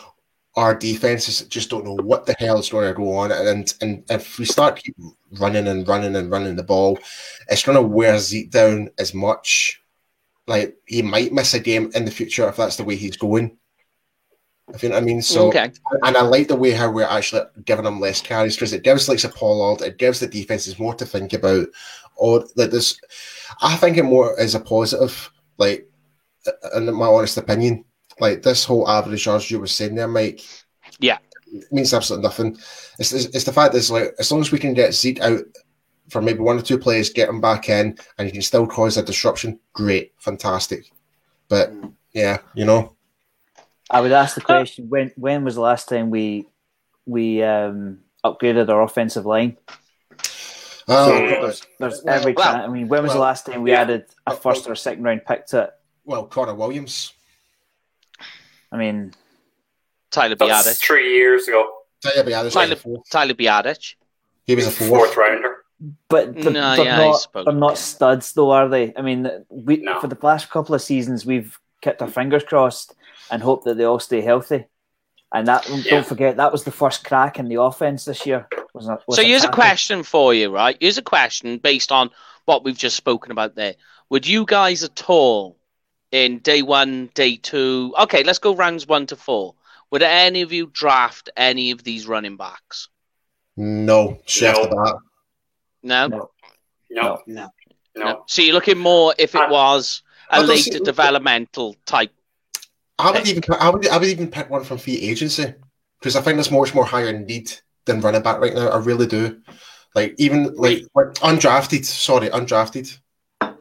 our defenses just don't know what the hell is going to go on, and and if we start keep running and running and running the ball, it's going to wear Zeke down as much. Like he might miss a game in the future if that's the way he's going. I think I mean so, Okay. and I like the way how we're actually giving them less carries because it gives like a Pollard, it gives the defenses more to think about. Or like this, I think it more is a positive. Like, in my honest opinion, like this whole average yards you were saying there, Mike. Yeah. means absolutely nothing. It's, it's, it's the fact that it's like as long as we can get Zeke out for maybe one or two players, get him back in, and he can still cause a disruption. Great, fantastic. But yeah, you know, I would ask the question: when when was the last time we we um, upgraded our offensive line? um, There's, there's every Well, chance. I mean, when was the last time we yeah. added a first or second round pick to it? well, Connor Williams. I mean, Tyler That's Biadasz. three years ago. Tyler Biadasz was Tyler, a. Tyler Biadasz. He was a Fourth, fourth. rounder. but they're, No, they're yeah, I not, they're not studs, though, are they? I mean, we No. for the last couple of seasons, we've kept our fingers crossed and hope that they all stay healthy. And that Yeah. don't forget that was the first crack in the offense this year. Was, was So here's a question for you, right? Here's a question based on what we've just spoken about there. Would you guys at all in day one, day two? Okay, let's go rounds one to four. Would any of you draft any of these running backs? No, straight off the No. bat. No, No. No, No. no. So you're looking more if it I- was I a don't later see- developmental type. I would even I would I would even pick one from free agency because I think there's much more higher need than running back right now. I really do. Like even like undrafted. Sorry, undrafted.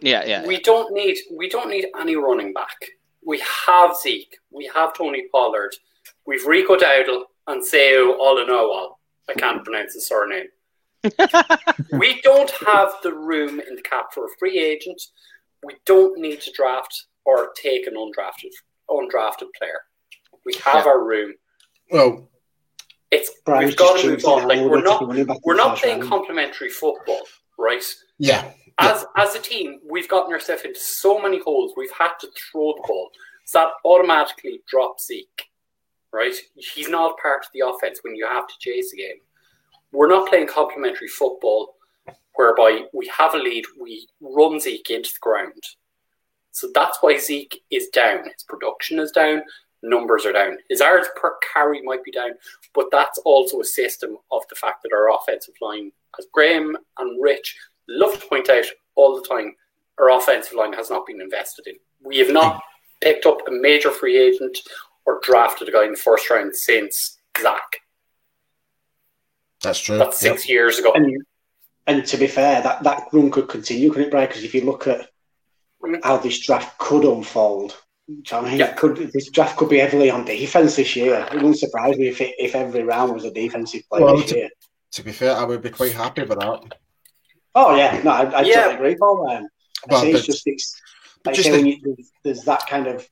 Yeah, yeah. We don't need we don't need any running back. We have Zeke. We have Tony Pollard. We've Rico Dowdle and Seo Olanoa. I can't pronounce his surname. we don't have the room in the cap for a free agent. We don't need to draft or take an undrafted undrafted player. We have our room. Well, It's Brian's we've got just to move jinxing on. it. Like We'll we're not running back in we're not playing round. complementary football, right? yeah, As as a team, we've gotten ourselves into so many holes. We've had to throw the ball, so that automatically drops Zeke. Right? He's not part of the offense when you have to chase a game. We're not playing complementary football, whereby we have a lead, we run Zeke into the ground. So that's why Zeke is down. His production is down. Numbers are down. His yards per carry might be down, but that's also a system of the fact that our offensive line, as Graham and Rich love to point out all the time, our offensive line has not been invested in. We have not picked up a major free agent or drafted a guy in the first round since Zack. that's true. That's Yep. six years ago. And and to be fair, that, that run could continue, couldn't it, Brian? Because if you look at how this draft could unfold, you know I mean? Yeah. Could this draft could be heavily on defense this year. It wouldn't surprise me if it, if every round was a defensive play Well, this to- year. To be fair, I would be quite happy with that. Oh yeah, no, I, I Yeah. totally agree, Paul. Um, I Well, say it's just it's like just say the- you, there's, there's that kind of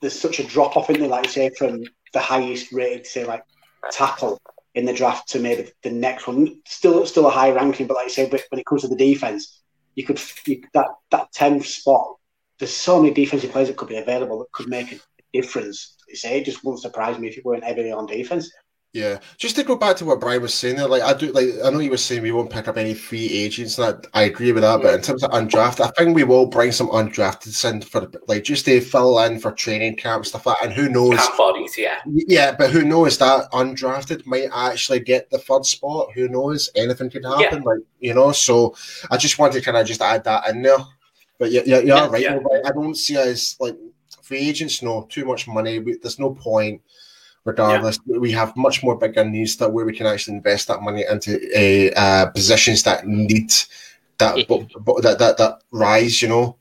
there's such a drop off in there, like you say, from the highest rated, say like tackle in the draft to maybe the next one. Still, still a high ranking, but like you say, but when it comes to the defense, you could you, that that tenth spot. There's so many defensive players that could be available that could make a difference. You say it just wouldn't surprise me if it weren't heavily on defense. Yeah, just to go back to what Brian was saying there, like I do, like I know you were saying we won't pick up any free agents, and I, I agree with that. But in terms of undrafted, I think we will bring some undrafted in for like just to fill in for training camp stuff like. that. And who knows? Bodies, yeah. Yeah, but who knows that undrafted might actually get the third spot? Who knows? Anything could happen, like you know. So I just want to kind of just add that in there. But yeah, yeah, yeah, Yeah, right. yeah. I don't see us like free agents. No, too much money. We, there's no point. Regardless, we have much more bigger needs that where we can actually invest that money into uh, uh, positions that need that, Yeah. that that that rise. You know.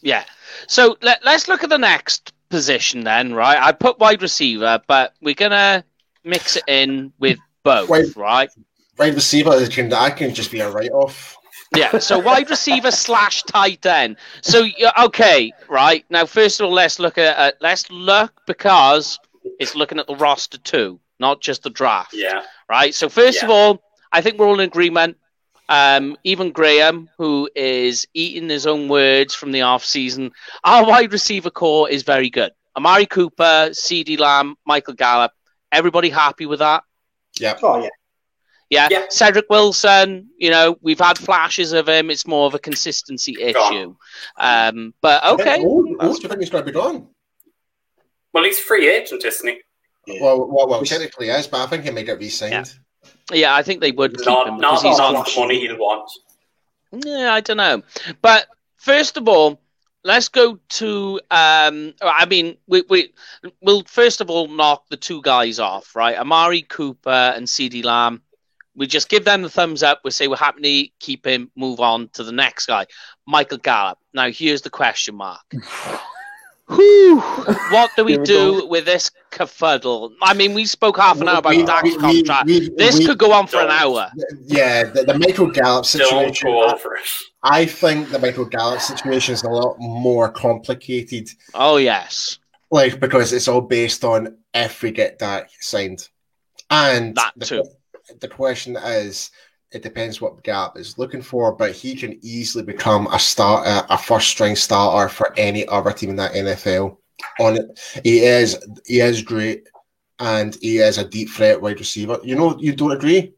Yeah. So let, let's look at the next position then, right? I put wide receiver, but we're gonna mix it in with both, Wait. right? Wide receiver that can that can just be a write off. Yeah. So wide receiver slash tight end. So yeah, okay, right now. First of all, let's look at uh, let's look because it's looking at the roster too, not just the draft. Yeah. right? So first of all, I think we're all in agreement. Um, even Graham, who is eating his own words from the off season, our wide receiver core is very good. Amari Cooper, CeeDee Lamb, Michael Gallup. Everybody happy with that? Yeah. Oh yeah. Yeah. Yeah. Cedric Wilson, you know, we've had flashes of him. It's more of a consistency issue. Um, but okay. Who, who do you think he's going to be gone? Well, he's free agent, isn't he? Well, well, well, technically is, but I think he may get re-signed. Yeah, I think they would keep Not, him not because he's on. the money he'll want. Yeah, I don't know. But first of all, let's go to. Um, I mean, we we will first of all knock the two guys off, right? Amari Cooper and CeeDee Lamb. We just give them the thumbs up. We say we're happy to keep him. Move on to the next guy, Michael Gallup. Now here's the question mark. Whew. What do we we do with this kerfuddle? I mean, we spoke half an hour about We- Dak's we- we- contract. we- this we- could go on for an hour. Yeah, the, the Michael Gallup Don't situation. go over it. I think the Michael Gallup situation is a lot more complicated, Oh yes, like because it's all based on if we get that signed, and That the, too. the question is, it depends what Gallup is looking for, but he can easily become a starter, a first string starter for any other team in that NFL. On it, he is he is great, and he is a deep threat wide receiver. You know, you don't agree?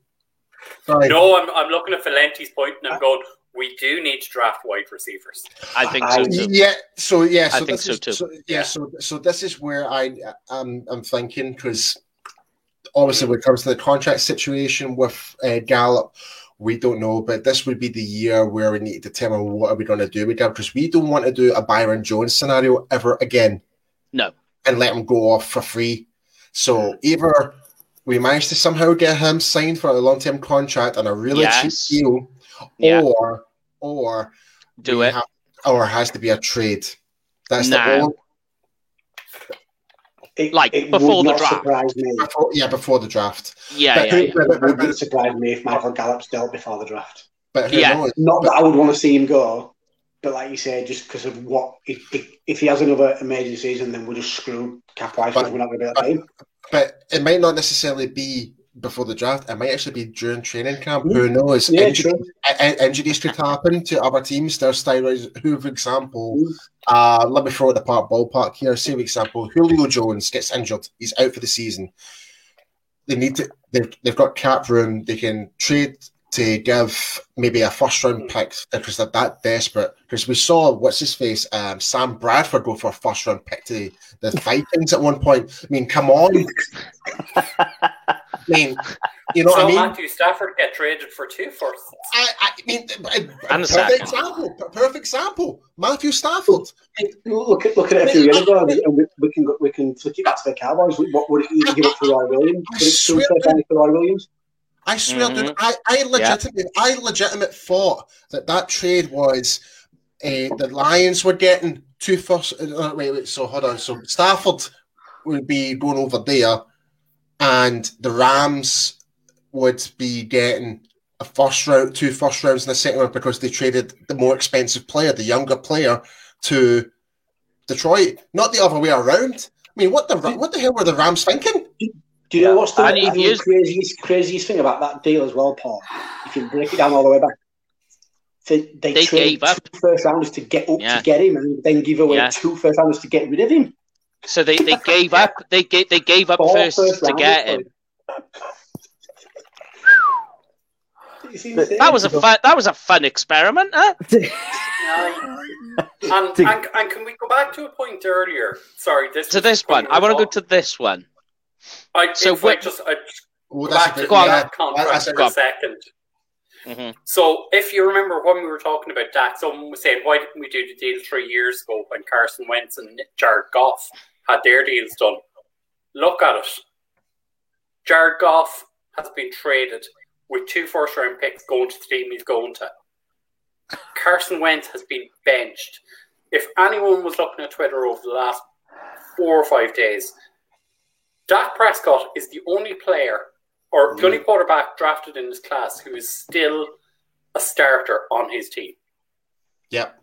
Right. No, I'm, I'm looking at Valenti's point and I'm uh-huh. going, we do need to draft wide receivers. I think so too. Yeah, so yeah, I so think this so is, too. So, yeah, so so this is where I I'm I'm thinking because obviously when it comes to the contract situation with uh, Gallup, we don't know, but this would be the year where we need to determine what are we going to do with Gallup because we don't want to do a Byron Jones scenario ever again. No. and let him go off for free. So either we manage to somehow get him signed for a long term contract and a really Yes. cheap deal, Yeah. or or Do it. have- or it has to be a trade. That's the Now. only It, Like, it before would the not draft. surprise me. before, yeah before the draft. Yeah, But- yeah, yeah. but- It but- wouldn't surprise me if Michael Gallup's dealt before the draft. But who Yeah. knows? Not that I would want to see him go, but like you say, just because of what if, if, if he has another amazing season, then we're just screwed cap wise because But- we're not going to be able to pay him. But it might not necessarily be before the draft. It might actually be during training camp. Who knows? Yeah, Injury- true. in- in- injuries could happen to other teams. There's steroids. Who, for example, Mm. uh, let me throw it the park ballpark here. Say, for example, Julio Jones gets injured. He's out for the season. They need to. They've, they've got cap room. They can trade to give maybe a first round pick because they're that desperate. Because we saw what's his face, um, Sam Bradford go for a first round pick to the Vikings at one point. I mean, come on. I mean, you know so what I mean? Matthew Stafford get traded for two firsts. I, I mean, a, a And perfect second. example. Perfect example. Matthew Stafford. Look at look at it a few years ago, and we, we can go- we can flick it back to the Cowboys. What would it you give up for Roy Williams? I Would it still swear take to- anything for Roy Williams? I swear, Mhm. dude, I, I legitimately, I legitimate thought that that trade was uh, the Lions were getting two first. Uh, wait, wait. So hold on. So Stafford would be going over there, and the Rams would be getting a first round, two first rounds in the second round because they traded the more expensive player, the younger player, to Detroit. Not the other way around. I mean, what the what the hell were the Rams thinking? Do you know what's the, I think the craziest craziest thing about that deal as well, Paul? If you break it down all the way back, they, they, They traded gave up. two first rounders to get up Yeah. to get him, and then give away Yeah. two first rounders to get rid of him. So they, they gave up. They gave they gave up Four first first to get for him. That was a fun. That was a fun experiment, huh? And, and, and can we go back to a point earlier? Sorry, this To this when one, I want to go to this one. I, so so what- just I, Oh, go that's back to good- Go on. yeah, that contract that's a for go a on. second. Mhm. So, if you remember when we were talking about that, someone was saying, "Why didn't we do the deal three years ago when Carson Wentz and Jared Goff had their deals done?" Look at it. Jared Goff has been traded with two first-round picks going to the team he's going to. Carson Wentz has been benched. If anyone was looking at Twitter over the last four or five days, Dak Prescott is the only player or the only quarterback drafted in this class who is still a starter on his team. Yep.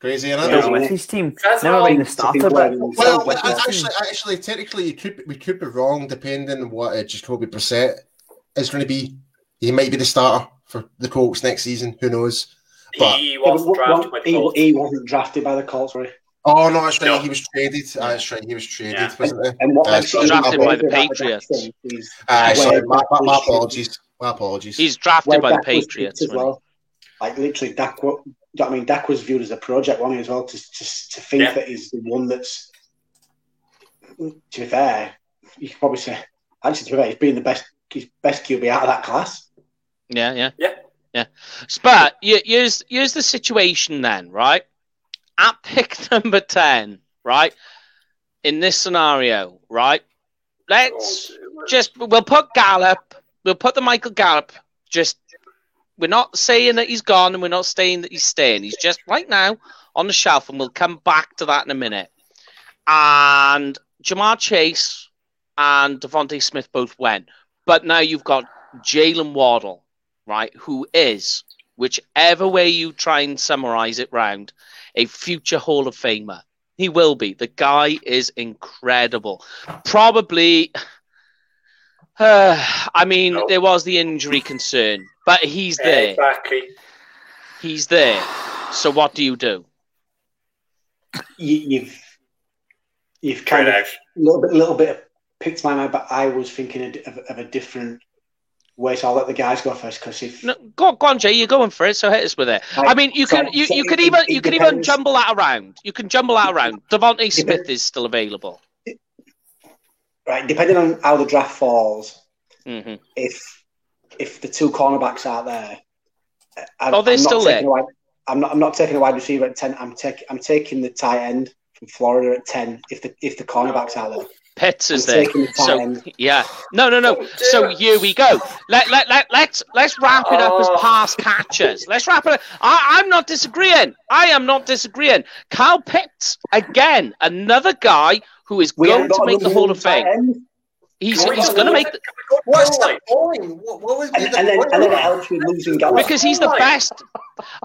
Crazy, isn't Yeah. it? with his team. That's Never all. mind the starter, but Well, Well, with team. actually, actually, technically, you could we could be wrong depending on what uh, Jacoby Brissett is going to be. He might be the starter for the Colts next season. Who knows? But he wasn't drafted by what- the he, Colts. he wasn't drafted by the Colts, right? Oh no, that's right. No. He was traded. That's right. He was traded, Yeah. wasn't he? And what Uh, makes so drafted by the Patriots. Jackson is sorry, my, my, my apologies. My apologies. He's drafted where by the Dak was Patriots. as well. Like literally, Dak. wa- I mean, Dak was viewed as a project, one as well. To, to, to think Yeah. that he's the one that's, to be fair, you could probably say, actually, to be fair, he's been the best, he's best QB out of that class. Yeah, yeah, Yeah. yeah. But you- here's here's the situation then, right? At pick number ten, right? In this scenario, right? Let's oh, just we'll put Gallup. We'll put the Michael Gallup. Just we're not saying that he's gone, and we're not saying that he's staying. He's just right now on the shelf, and we'll come back to that in a minute. And Ja'Marr Chase and DeVonta Smith both went, but now you've got Jaylen Waddle, right? Who is, whichever way you try and summarize it round, a future Hall of Famer. He will be. The guy is incredible. Probably. uh, I mean, No. there was the injury concern, but he's there. Exactly. He's there. So what do you do? You, you've you've kind Right of out. little bit, little bit of picked my mind, but I was thinking of, of a different So I'll let the guys go first because if No, go, go on, Jay. You're going for it, so hit us with it. I mean, you so- can you, so you could even you could even jumble that around. You can jumble that around. DeVonta Smith is still available. right, depending on how the draft falls, hmm if if the two cornerbacks are there, I, Oh, they're I'm not still taking there. I'm not. I'm not taking a wide receiver at ten. I'm taking. I'm taking the tight end from Florida at ten. If the if the cornerbacks are there, Pitts is there. taking the tight So yeah, no, no, no. Oh, So dear. here we go. Let let let let's let's wrap it up as Oh. pass catchers. Let's wrap it. up. I, I'm not disagreeing. I am not disagreeing. Kyle Pitts again, another guy who is We going to make the Hall of Fame. He's Can he's going to make the, Can we go What's point? the point? What, what was And, the and then point? and then it helps with losing Gallup. because he's the best.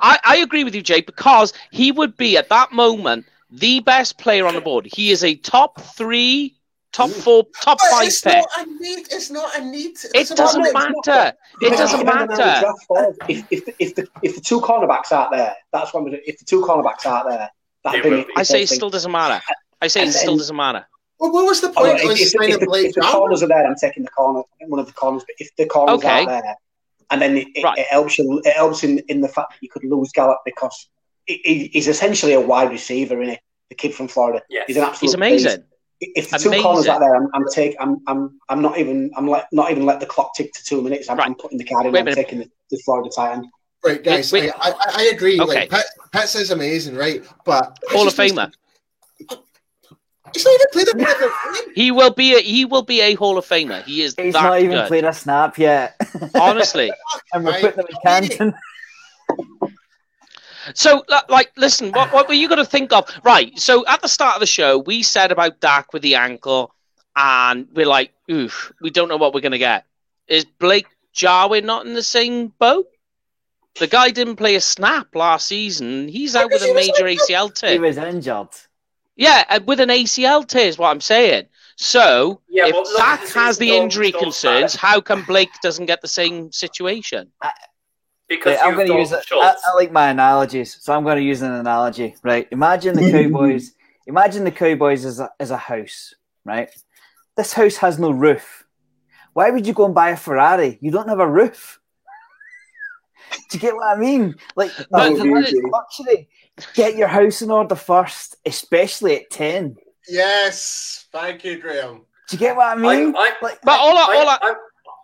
I, I agree with you, Jay, because he would be at that moment the best player on the board. He is a top three, top mm. four, top But five it's pick. not a need. It's not a need. It doesn't not- matter. It doesn't Depending on how the matter. If, if, the, if, the, if the two cornerbacks aren't there, that's what I'm If the two cornerbacks aren't there, that'd be will be. I say it still doesn't matter. I say it still then- doesn't matter. Well, what was the Oh, no, point if, of if, if, the, if the corners are there, I'm taking the corner, one of the corners. But if the corners Okay. aren't there, and then it, it, Right. it helps you, it helps in, in the fact that you could lose Gallup because he- he, he's essentially a wide receiver, is The kid from Florida. Yes. He's an absolute. He's amazing. beast. If the two corners are there, I'm, I'm take, I'm, I'm, I'm not even, I'm like, not even let the clock tick to two minutes. I'm, Right. I'm putting the card in. Wait a I'm taking the, the Florida tight end. Right, guys, Wait, wait. I, I, I agree. Okay. Like, Pitt, Pitts is amazing, right? But Hall of Famer. He's not even played a bit He will be a he will be a Hall of Famer. He is He's that not even good. played a snap yet. Honestly. and we're Right. putting him in Canton. So, like, listen, what, what were you going to think of? Right. So, at the start of the show, we said about Dak with the ankle, and we're like, oof, we don't know what we're going to get. Is Blake Jarwin not in the same boat? The guy didn't play a snap last season. He's out with a major ACL tear. He tear. was injured. Yeah, uh, with an ACL tear is what I'm saying. So, Yeah, if but Dak has the injury concerns, how come Blake doesn't get the same situation? Because Right, I'm going to use it. I, I like my analogies, so I'm going to use an analogy. Right? Imagine the Cowboys. imagine the Cowboys as a, as a house. Right? This house has no roof. Why would you go and buy a Ferrari? You don't have a roof. Do you get what I mean? Like, But- it's luxury. Get your house in order first, especially at ten. Yes, thank you, Graham. Do you get what I mean? I'm, I'm, like, But all I, all I, I, I'm,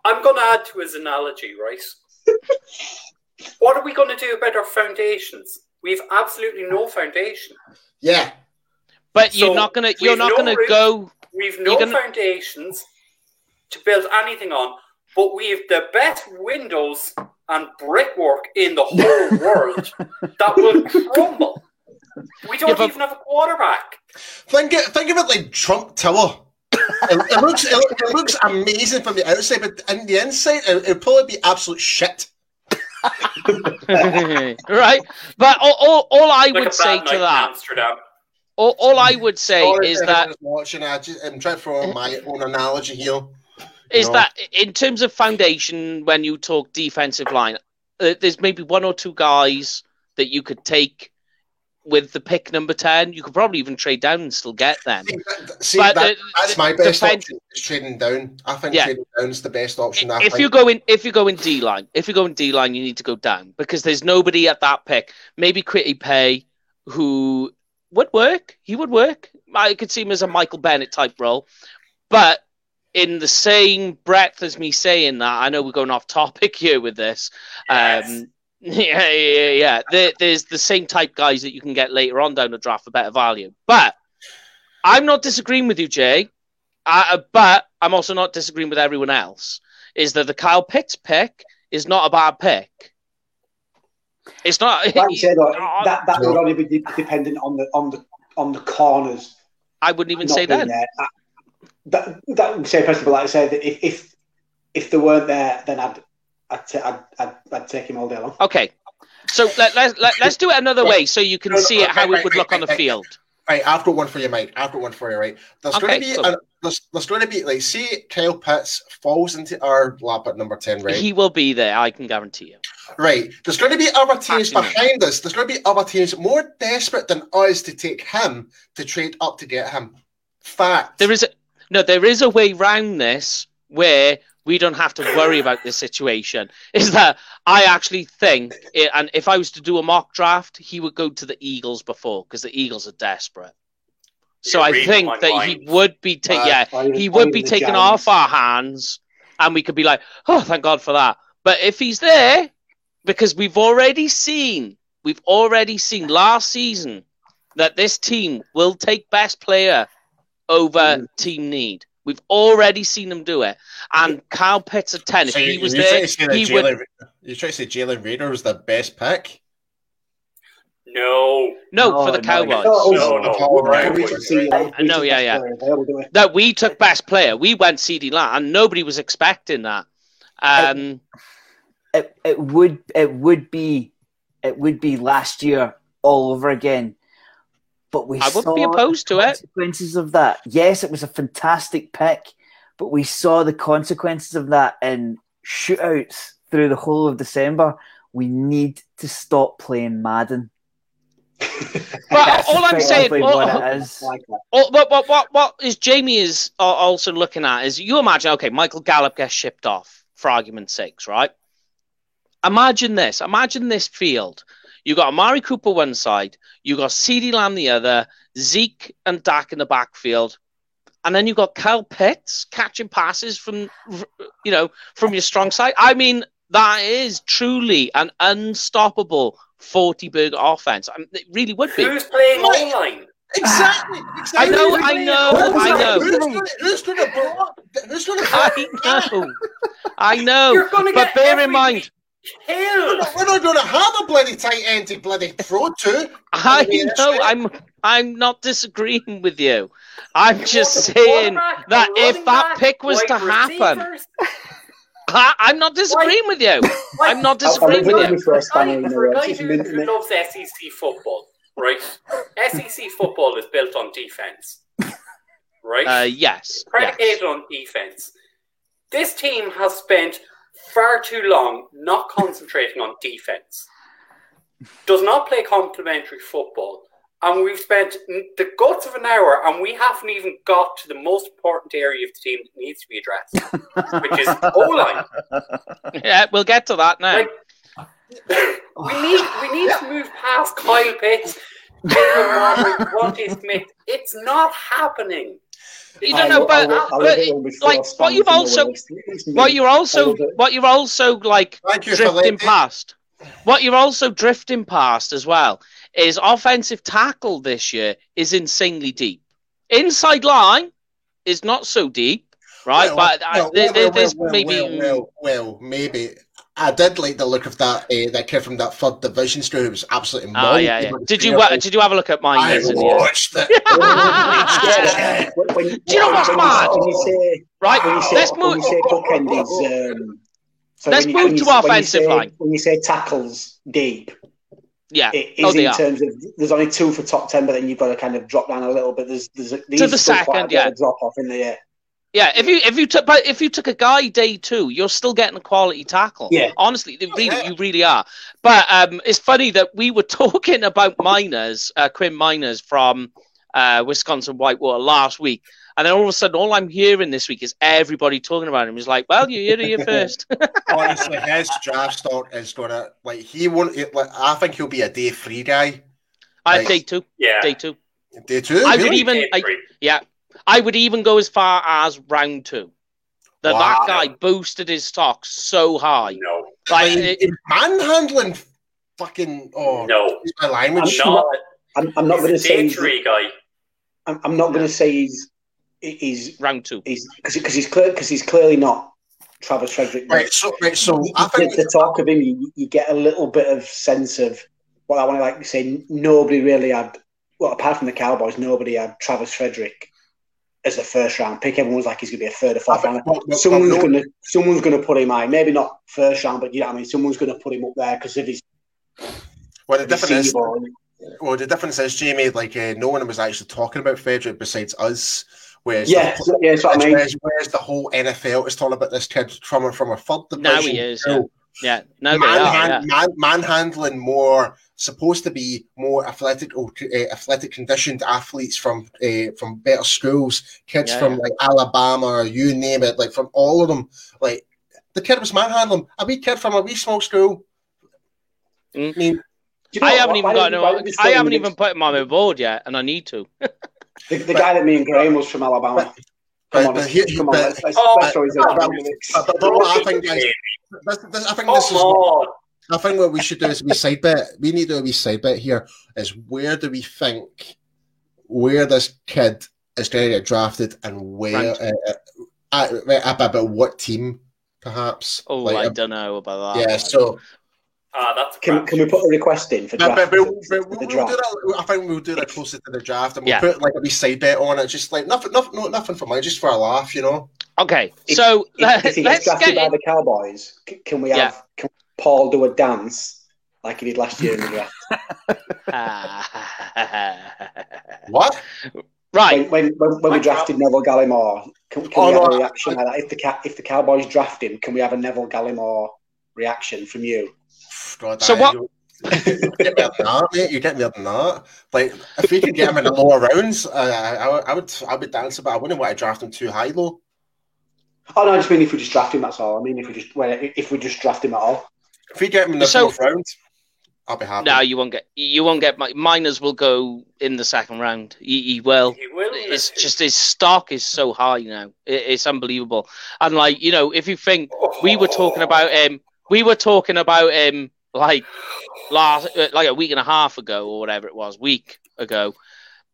I'm going to add to his analogy, right? what are we going to do about our foundations? We've absolutely no foundation. Yeah, but you're not gonna, you're not no gonna roof. go. We've no gonna- foundations to build anything on, but we've the best windows and brickwork in the whole world that will crumble. We don't Yeah, but- even have a quarterback. think it, think of it like Trump Tower. it, it looks it, it looks amazing from the outside, but in the inside, it, it'll probably be absolute shit. right? But all, all, all I Like would say to that, Amsterdam. all, all I would say Sorry is that watching. I just, I'm trying to throw my own analogy here. is No. that in terms of foundation, when you talk defensive line, uh, there's maybe one or two guys that you could take with the pick number ten. You could probably even trade down and still get them. See, that- see, But that- that's my best option. Is trading down. I think Yeah. trading down is the best option. I If you go in, if you go in D line, if you go in D line, you need to go down because there's nobody at that pick. Maybe Kwity Paye, who would work. He would work. I could see him as a Michael Bennett type role, but in the same breath as me saying that, I know we're going off topic here with this. Yes. Um, yeah, yeah, yeah. There, there's the same type guys that you can get later on down the draft for better value. But I'm not disagreeing with you, Jay. Uh, but I'm also not disagreeing with everyone else. Is that the Kyle Pitts pick is not a bad pick? It's not. Like said, that that would only be de- dependent on the on the on the corners. I wouldn't even say that. there. That, that would say first of all, like I said, that if if if they weren't there, then I'd I'd, ta- I'd, I'd, I'd take him all day long. Okay. So let, let, let, let's do it another way so you can No, no, see it how right, it would right, look on the right, right. field. Right, I've got one for you, Mike. I've got one for you, right? There's Okay, going to be cool. a, there's, there's going to be like see, Kyle Pitts falls into our lap at number ten, right? He will be there, I can guarantee you. Right. There's going to be other teams Actually, behind us. There's going to be other teams more desperate than us to take him to trade up to get him. Fact. There is a no, there is a way round this where we don't have to worry about this situation. Is that I actually think, it, and if I was to do a mock draft, he would go to the Eagles before because the Eagles are desperate. So I think that mind. he would be, ta- Uh, yeah, he would be taken Giants. off our hands, and we could be like, oh, thank God for that. But if he's there, because we've already seen, we've already seen last season that this team will take best player over Mm. team need. We've already seen them do it. And Kyle Pitts at 10, if he was you're there, trying to say that he would. You're trying to say Jalen Rader was the best pick? No. No, No, for the no, Cowboys. No, No, no. Right. We took the, I we know, took yeah, yeah. player we? That we took best player. We went CeeDee Lamb, and nobody was expecting that. Um, it, it would it would be it would be last year all over again. But we I wouldn't saw be opposed to the it. consequences of that. Yes, it was a fantastic pick, but we saw the consequences of that in shootouts through the whole of December. We need to stop playing Madden. But all I'm saying, simply all- what it is. Like that. What, what, what, what is Jamie is uh, also looking at is you imagine, okay, Michael Gallup gets shipped off for argument's sakes, right? Imagine this. Imagine this field. You got Amari Cooper one side, you got CeeDee Lamb the other, Zeke and Dak in the backfield, and then you got Kyle Pitts catching passes from, you know, from your strong side. I mean, that is truly an unstoppable forty big offense. I mean, it really would be. Who's playing Right. online? Exactly. I know, I know, I know. Who's going to who's going to who's going to I know. I know. But get bear in every mind, Killed. We're not going to have a bloody tight end to bloody throw to. I know. I'm I'm not disagreeing with you. I'm You just saying that if that back, pick was to happen. I, I'm not disagreeing with you. Like, I'm not I'll- I'll disagreeing with you. for a For a spanner guy, in the for a works. guy It's who, who loves SEC football, right? SEC football is built on defense, right? Uh, yes. predicated yes. on defense. This team has spent far too long not concentrating on defense. Does not play complementary football. And we've spent the guts of an hour and we haven't even got to the most important area of the team that needs to be addressed, which is O line. Yeah, we'll get to that now. Like, we need we need to move past Kyle Pitts, Jaylen Waddle, Monty Smith. It's not happening. You don't know, will- I but, I but get one before like what you've also works. It's mint. what you're also what you're also like you drifting past. What you're also drifting past as well is offensive tackle this year is insanely deep. Inside line is not so deep, right? Well, but uh, well, there- well, there- well, there's well, maybe well, well, well, maybe. I did like the look of that uh, that kid from that third division story. It was absolutely Oh yeah, yeah. Did you wa- did you have a look at mine? I Yes, and yes. watched it. Yeah. When- when- Do you know what's when mad? You say, Right, when you say, let's when move. you say bookend is, um, so Let's when move when to when offensive say, line. When you say tackles deep, Yeah, it is oh, in are. terms of there's only two for top ten, but then you've got to kind of drop down a little bit. There's there's there To the still quite a second, yeah. drop off in the air. Yeah, if you if you took but if you took a guy day two, you're still getting a quality tackle. Yeah. honestly, they really you really are. But um, it's funny that we were talking about Meinerz, uh, Quinn Meinerz from uh, Wisconsin Whitewater last week, and then all of a sudden, all I'm hearing this week is everybody talking about him. He's like, "Well, you heard it here first. Honestly, his draft stock is gonna like he won't. It, like, I think he'll be a day three guy. I Right. day two, Yeah. day two. Day two. I would even, I, yeah, I would even go as far as round two. That Wow. that guy boosted his stock so high. No. Like, Like, it- manhandling, fucking. Oh, No. my language. I'm not. I'm, I'm not going to say day he's, guy. I'm, I'm not going to say he's he's round two. he's because he's clear because he's clearly not Travis Frederick. Right. So, right. So I the, think the talk of him, you, you get a little bit of sense of what I want to like say. Nobody really had, well, apart from the Cowboys, nobody had Travis Frederick as the first round pick. Everyone's like he's going to be a third or I fourth round. well, well, Someone's no, going to someone's going to put him high. Maybe not first round, but you know what I mean. Someone's going to put him up there because of his, well, the difference is, senior well, the difference is, Jamie, like uh, no one was actually talking about Frederick besides us. Whereas Yeah, the, yeah, that's what I mean. whereas, whereas the whole NFL is talking about this kid from from a third division. Now he is, yeah. Yeah, no, they are. Yeah. man, manhandling more supposed to be more athletic or uh, athletic conditioned athletes from uh, from better schools, kids Yeah, from yeah. like Alabama, you name it, like from all of them. Like the kid was manhandling a wee kid from a wee small school. Mm. I mean, you know I what? haven't Why even did- got why no. I haven't mix- even put him on my board yet, and I need to. The, the guy that me and Graham was from Alabama. But- Come on, but let's, here- come on, but- Oh, but- but, but I think, guys, this, this, I think Come this is. on. I think what we should do is a wee side bet. We need to do a wee side bet here. Is where do we think where this kid is going to get drafted and where uh, uh, uh, about, about what team perhaps? Oh, Like, I uh, don't know about that. yeah. So, Ah, that's Can, can we put a request in for draft? but, but, for but we'll, we'll do draft? that. I think we'll do that closer to the draft, and we'll Yeah. put like a wee side bet on it. Just like nothing, nothing, no, nothing for me, just for a laugh, you know. Okay, If- so If, if he let's gets drafted get by in. the Cowboys, can we have Yeah. can Paul do a dance like he did last year in the draft? What? right. When, when, when, when we Like drafted Neville Gallimore, can, can Oh, we have no, a reaction like that? If the if the Cowboys draft him, can we have a Neville Gallimore reaction from you? God, So what- You, you get me than that, mate. You get me than that. Like if we could get him in the lower rounds, uh, I, I would, I would dance. about. I wouldn't want to draft him too high, though. Oh no, I just mean if we just draft him. That's all. I mean if we just well, if we just draft him at all. If we get him in the So- fourth round, I'll be happy. No, you won't get. You won't get. mi- Meinerz will go in the second round. He, he will. He will. It's just his stock is so high now. It, it's unbelievable. And like you know, if you think we were talking about him, we were talking about him like last, uh, like a week and a half ago or whatever it was, week ago,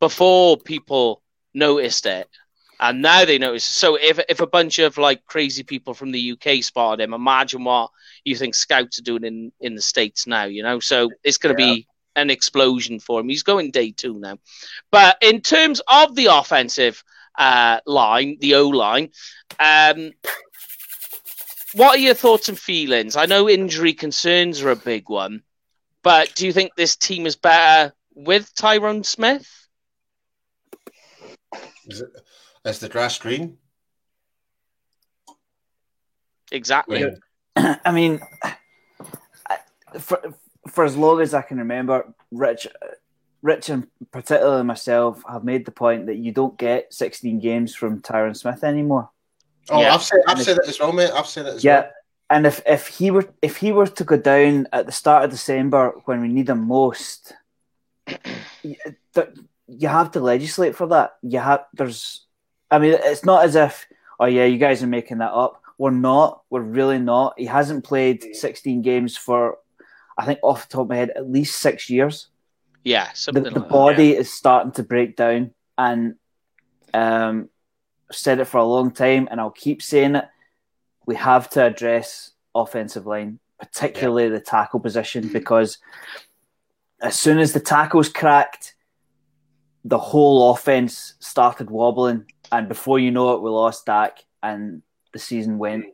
before people noticed it, and now they notice. So if if a bunch of like crazy people from the UK spotted him, imagine what you think scouts are doing in in the states now. You know, so it's going to be an explosion for him. He's going day two now. But in terms of the offensive uh, line, the O line, um, what are your thoughts and feelings? I know injury concerns are a big one, but do you think this team is better with Tyron Smith? Is, the grass green? Exactly. Yeah. I mean, for for as long as I can remember, Rich, Rich, and particularly myself have made the point that you don't get 16 games from Tyron Smith anymore. Oh, Yeah. I've said, I've said it as well, mate. I've said it as Yeah, well. and if if he were if he were to go down at the start of December when we need him most, you, th- you have to legislate for that. You have there's, I mean, it's not as if oh yeah, you guys are making that up. We're not. We're really not. He hasn't played 16 games for, I think off the top of my head, at least six years. Yeah, The, something the like that. body is starting to break down, and um, I've said it for a long time, and I'll keep saying it. We have to address offensive line, particularly the tackle position, because as soon as the tackles cracked, the whole offense started wobbling, and before you know it, we lost Dak, and the season went.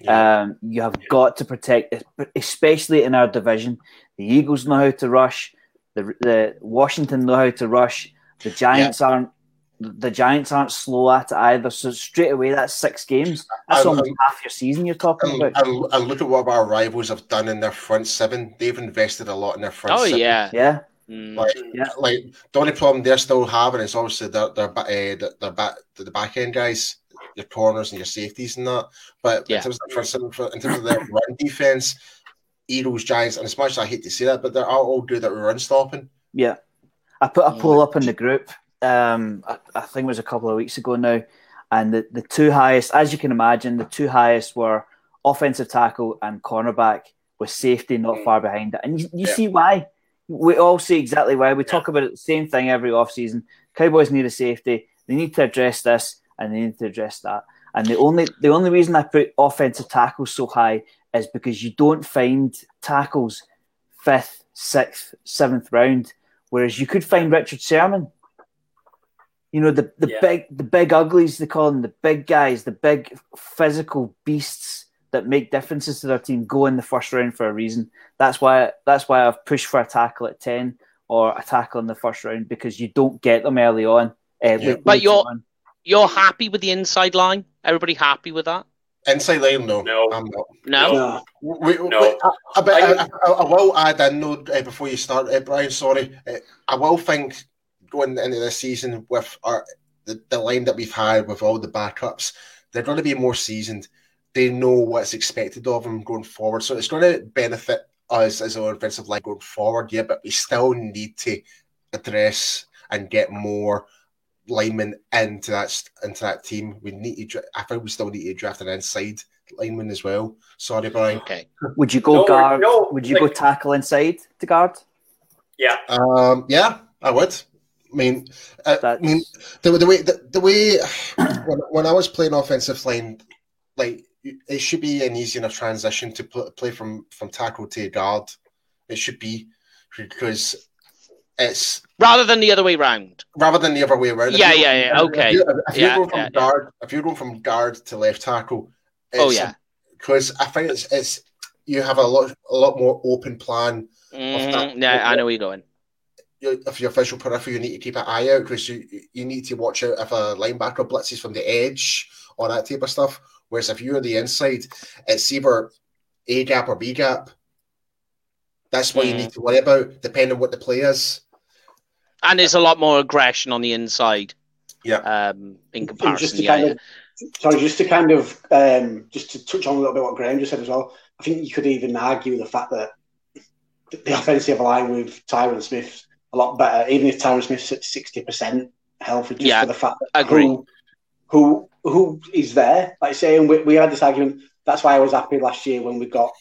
Yeah. Um, you have got to protect, especially in our division. The Eagles know how to rush. The, the Washington know how to rush. The Giants aren't the Giants aren't slow at it either. So straight away, that's six games. That's And- almost half your season you're talking And, about. and, and look at what our rivals have done in their front seven. They've invested a lot in their front Oh seven. yeah. Yeah, Mm. Like, Yeah. like the only problem they're still having is obviously their their, uh, their, their back the back end guys, your corners and your safeties and that. But Yeah. in terms of for, some- for- in terms of their run defense, Eagles, Giants, and as much as I hate to say that, but they're all, all good at run stopping. yeah. I put a poll up in the group. Um, I, I think it was a couple of weeks ago now, and the, the two highest, as you can imagine, the two highest were offensive tackle and cornerback, with safety not far behind it. And you, you Yeah. see why. We all see exactly why. We talk about it, the same thing every offseason. Cowboys need a safety. They need to address this and they need to address that. And the only the only reason I put offensive tackles so high is because you don't find tackles fifth, sixth, seventh round, whereas you could find Richard Sherman. You know the the Yeah. big the big uglies they call them the big guys, the big physical beasts that make differences to their team go in the first round for a reason. That's why that's why I've pushed for a tackle at ten or a tackle in the first round because you don't get them early on. Uh, late- But you're- on. You're happy with the inside line? Everybody happy with that? Inside line, no, No. I'm not. No. No. We, we, No. we- I, I, I- I, I will add in though uh, before you start, uh, Brian. Sorry, uh, I will think going into this season with our the, the line that we've had with all the backups, they're going to be more seasoned. They know what's expected of them going forward, so it's going to benefit us as our offensive line going forward. Yeah, but we still need to address and get more linemen into that into that team. We need to. dra- I think we still need to draft an inside lineman as well. Sorry, Brian. Okay. Would you go No, guard? no, would you go tackle inside to guard? Yeah. Um, yeah, I would. I mean, uh, I mean, the, the way the, the way when, when I was playing offensive line, like it should be an easy enough transition to pl- play from from tackle to guard. It should be because it's Rather than the other way round. rather than the other way around. Yeah, yeah, yeah, if okay. you- If you're Yeah, going from yeah, yeah. guard, if you're going from guard to left tackle, Oh, yeah. because I think it's it's you have a lot a lot more open plan Mhm. Yeah, I know where you're going. your, if your visual periphery, you need to keep an eye out because you you need to watch out if a linebacker blitzes from the edge or that type of stuff. Whereas if you're the inside, it's either A gap or B gap. That's what you Mhm. need to worry about, depending on what the play is. And there's a lot more aggression on the inside. Yeah. Um, in comparison. just to yeah, kind of, sorry, just to kind of, um, just to touch on a little bit what Graham just said as well. I think you could even argue the fact that the offensive line with Tyron Smith a lot better, even if Tyron Smith's at sixty percent healthy, just Yeah, for the fact that agree. who who who is there. Like saying we, we had this argument. That's why I was happy last year when we got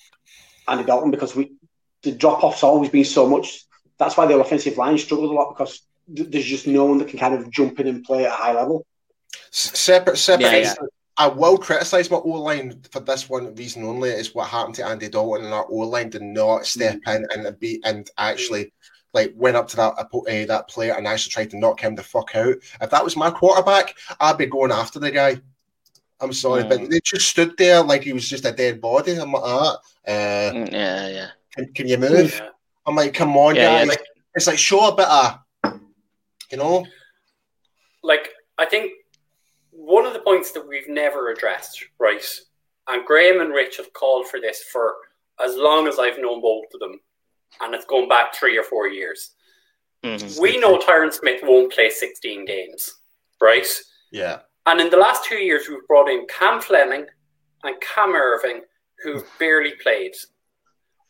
Andy Dalton because we the drop off's always been so much. That's why the offensive line struggled a lot because th- there's just no one that can kind of jump in and play at a high level. Separate, separate. Yeah, yeah. I will criticise my O line for this one reason only is what happened to Andy Dalton and our O line did not step mm. in and be and actually like went up to that uh, that player and actually tried to knock him the fuck out. If that was my quarterback, I'd be going after the guy. I'm sorry, Mm. but they just stood there like he was just a dead body. I'm like, ah, uh, Mm, Yeah, yeah. can, can you move? Yeah. I'm like, come on, Yeah, guys. yeah. It's like show a bit of, you know. like I think one of the points that we've never addressed, right? And Graham and Rich have called for this for as long as I've known both of them, and it's going back three or four years. Mhm. We know Tyron Smith won't play 16 games, right? Yeah. And in the last two years, we've brought in Cam Fleming and Cam Erving, who've barely played.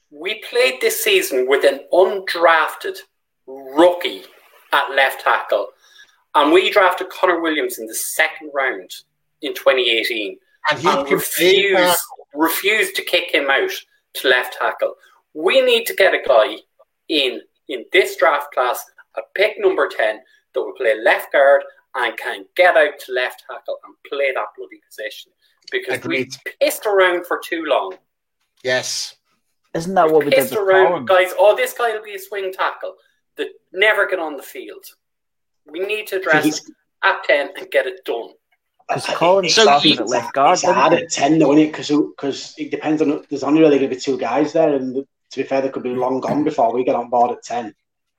We played this season with an undrafted rookie at left tackle, and we drafted Connor Williams in the second round in 2018 And he and can play back. refused, refused to kick him out to left tackle. We need to get a guy in in this draft class at pick number 10 that will play left guard and can get out to left tackle and play that bloody position. Because Agreed. we pissed around for too long. Yes. Isn't that what we did Pissed with around Collins? with guys, oh, this guy will be a swing tackle that never get on the field. We need to I address it at 10 and get it done. Because Collins So started he- at left guard, It's hard didn't at ten, though, isn't it? Because it depends on. There's only really going to be two guys there, and to be fair, they could be long gone before we get on board at ten.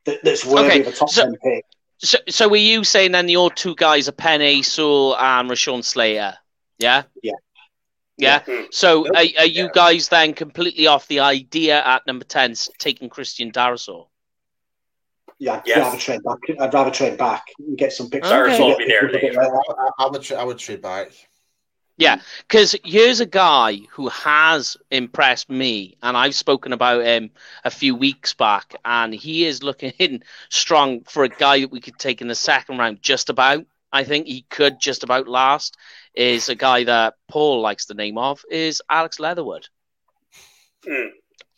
That, that's worthy Okay, of a top so- ten pick. So, so were you saying then your two guys are Penei, Sewell, and Rashawn Slater? Yeah. Yeah. Yeah. Hmm. So are, are you Yeah. guys then completely off the idea at number ten taking Christian Darrisaw? Yeah, I'd Yes. rather trade back. I'd rather trade back and get some picks. Okay. Darrisaw will be there later. I, I, I would, tra- I would trade back. Yeah, because here's a guy who has impressed me, and I've spoken about him a few weeks back, and he is looking strong for a guy that we could take in the second round. Just about, I think he could just about last. Is a guy that Paul likes the name of is Alex Leatherwood. Hmm.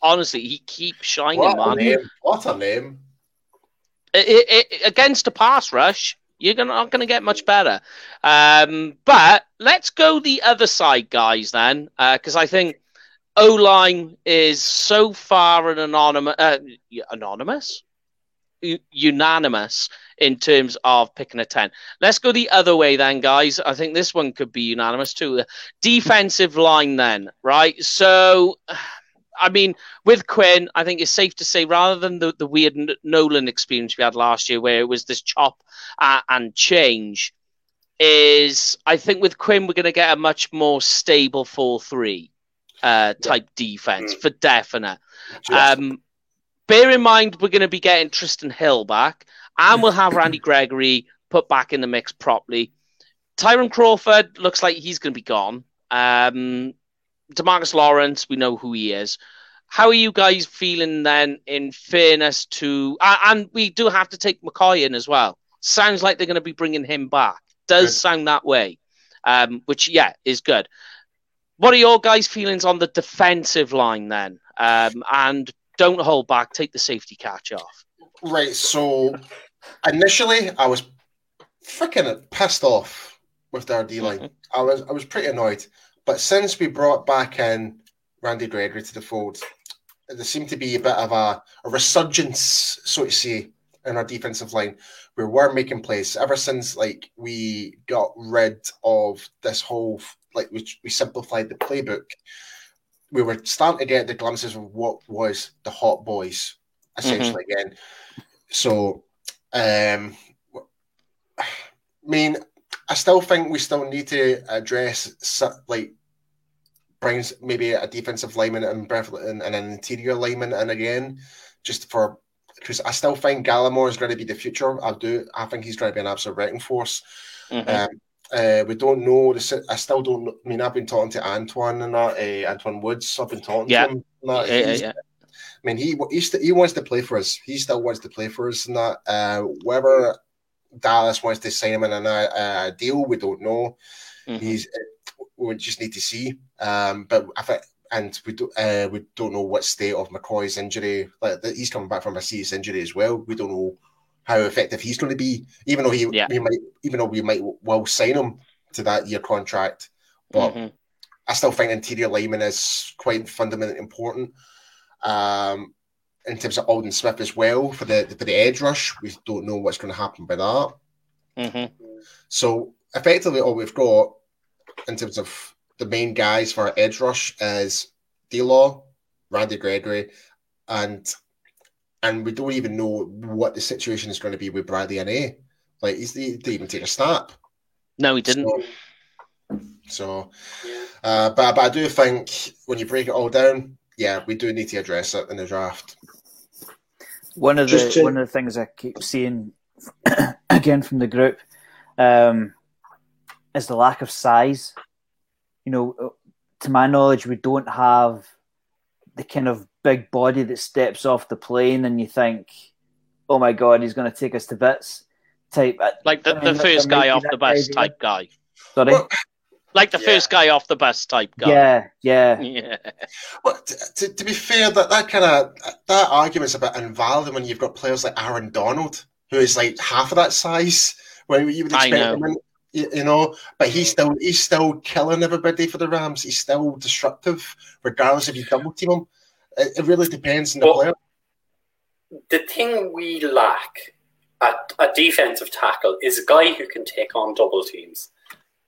Honestly, he keeps shining, What a man. name! What a name! I- I- I- against a pass rush, you're not going to get much better. Um, but let's go the other side, guys, then, because I think O line is so far an anonymous, uh, anonymous, U- unanimous in terms of picking a ten. Let's go the other way, then, guys. I think this one could be unanimous too. Defensive line, then, right? So. I mean, with Quinn, I think it's safe to say rather than the, the weird Nolan experience we had last year where it was this chop uh, and change, is I think with Quinn we're going to get a much more stable 4 3 uh, type defense Mm. for definite. Just- Um, bear in mind we're going to be getting Trysten Hill back and we'll have Randy Gregory put back in the mix properly. Tyrone Crawford looks like he's going to be gone. Um, DeMarcus Lawrence, we know who he is. How are you guys feeling then? In fairness to, uh, and we do have to take McCoy in as well. Sounds like they're going to be bringing him back. Does Good. sound that way, um, which yeah is good. What are your guys' feelings on the defensive line then? Um, and don't hold back. Take the safety catch off. Right, so initially I was freaking pissed off with their D line. Mhm. I was I was pretty annoyed. But since we brought back in Randy Gregory to the fold, there seemed to be a bit of a, a resurgence, so to say, in our defensive line. We were making plays ever since like we got rid of this whole like we, we simplified the playbook. We were starting to get the glimpses of what was the hot boys essentially again. So, um, I mean, I still think we still need to address like brings maybe a defensive lineman and, and, and an interior lineman in again, just for because I still think Gallimore is going to be the future. I do. I think he's going to be an absolute wrecking force. Mhm. Um, uh, we don't know. The, I still don't. I mean, I've been talking to Antoine and that. Uh, Antwaun Woods. I've been talking Yeah. to him. and that. Yeah, yeah, yeah. I mean, he he, wants to play for us. He still wants to play for us, and that uh, whether Dallas wants to sign him in a uh, deal, we don't know. Mhm. He's we just need to see. Um, but I think, and we do uh, we don't know what state of McCoy's injury. Like he's coming back from a serious injury as well. We don't know how effective he's going to be, even though he Yeah. we might even though we might well sign him to that year contract. But Mhm. I still think interior lineman is quite fundamentally important. Um, in terms of Aldon Smith as well for the for the edge rush, we don't know what's going to happen by that. Mhm. So effectively, all we've got in terms of the main guys for our edge rush is D Law, Randy Gregory, and and we don't even know what the situation is going to be with Bradlee Anae. Like he's he didn't even take a snap. No, he didn't. So, so Yeah. uh, but but I do think when you break it all down, yeah, we do need to address it in the draft. One of the to- one of the things I keep seeing again from the group um, is the lack of size. You know, to my knowledge, we don't have the kind of big body that steps off the plane and you think, "Oh my god, he's going to take us to bits." Type. uh, Like the, I mean, the first guy off the bus idea. type guy. Sorry. Well, Like the Yeah. first guy off the bus type guy. yeah, yeah. Yeah. But to, to, to be fair, that, that kind of that argument's a bit invalid when you've got players like Aaron Donald, who is like half of that size. When you would I expect know. him, in, you, know, but he's still he's still killing everybody for the Rams. He's still disruptive, regardless if you double team him. It, it really depends on the Well, player. The thing we lack at a defensive tackle is a guy who can take on double teams.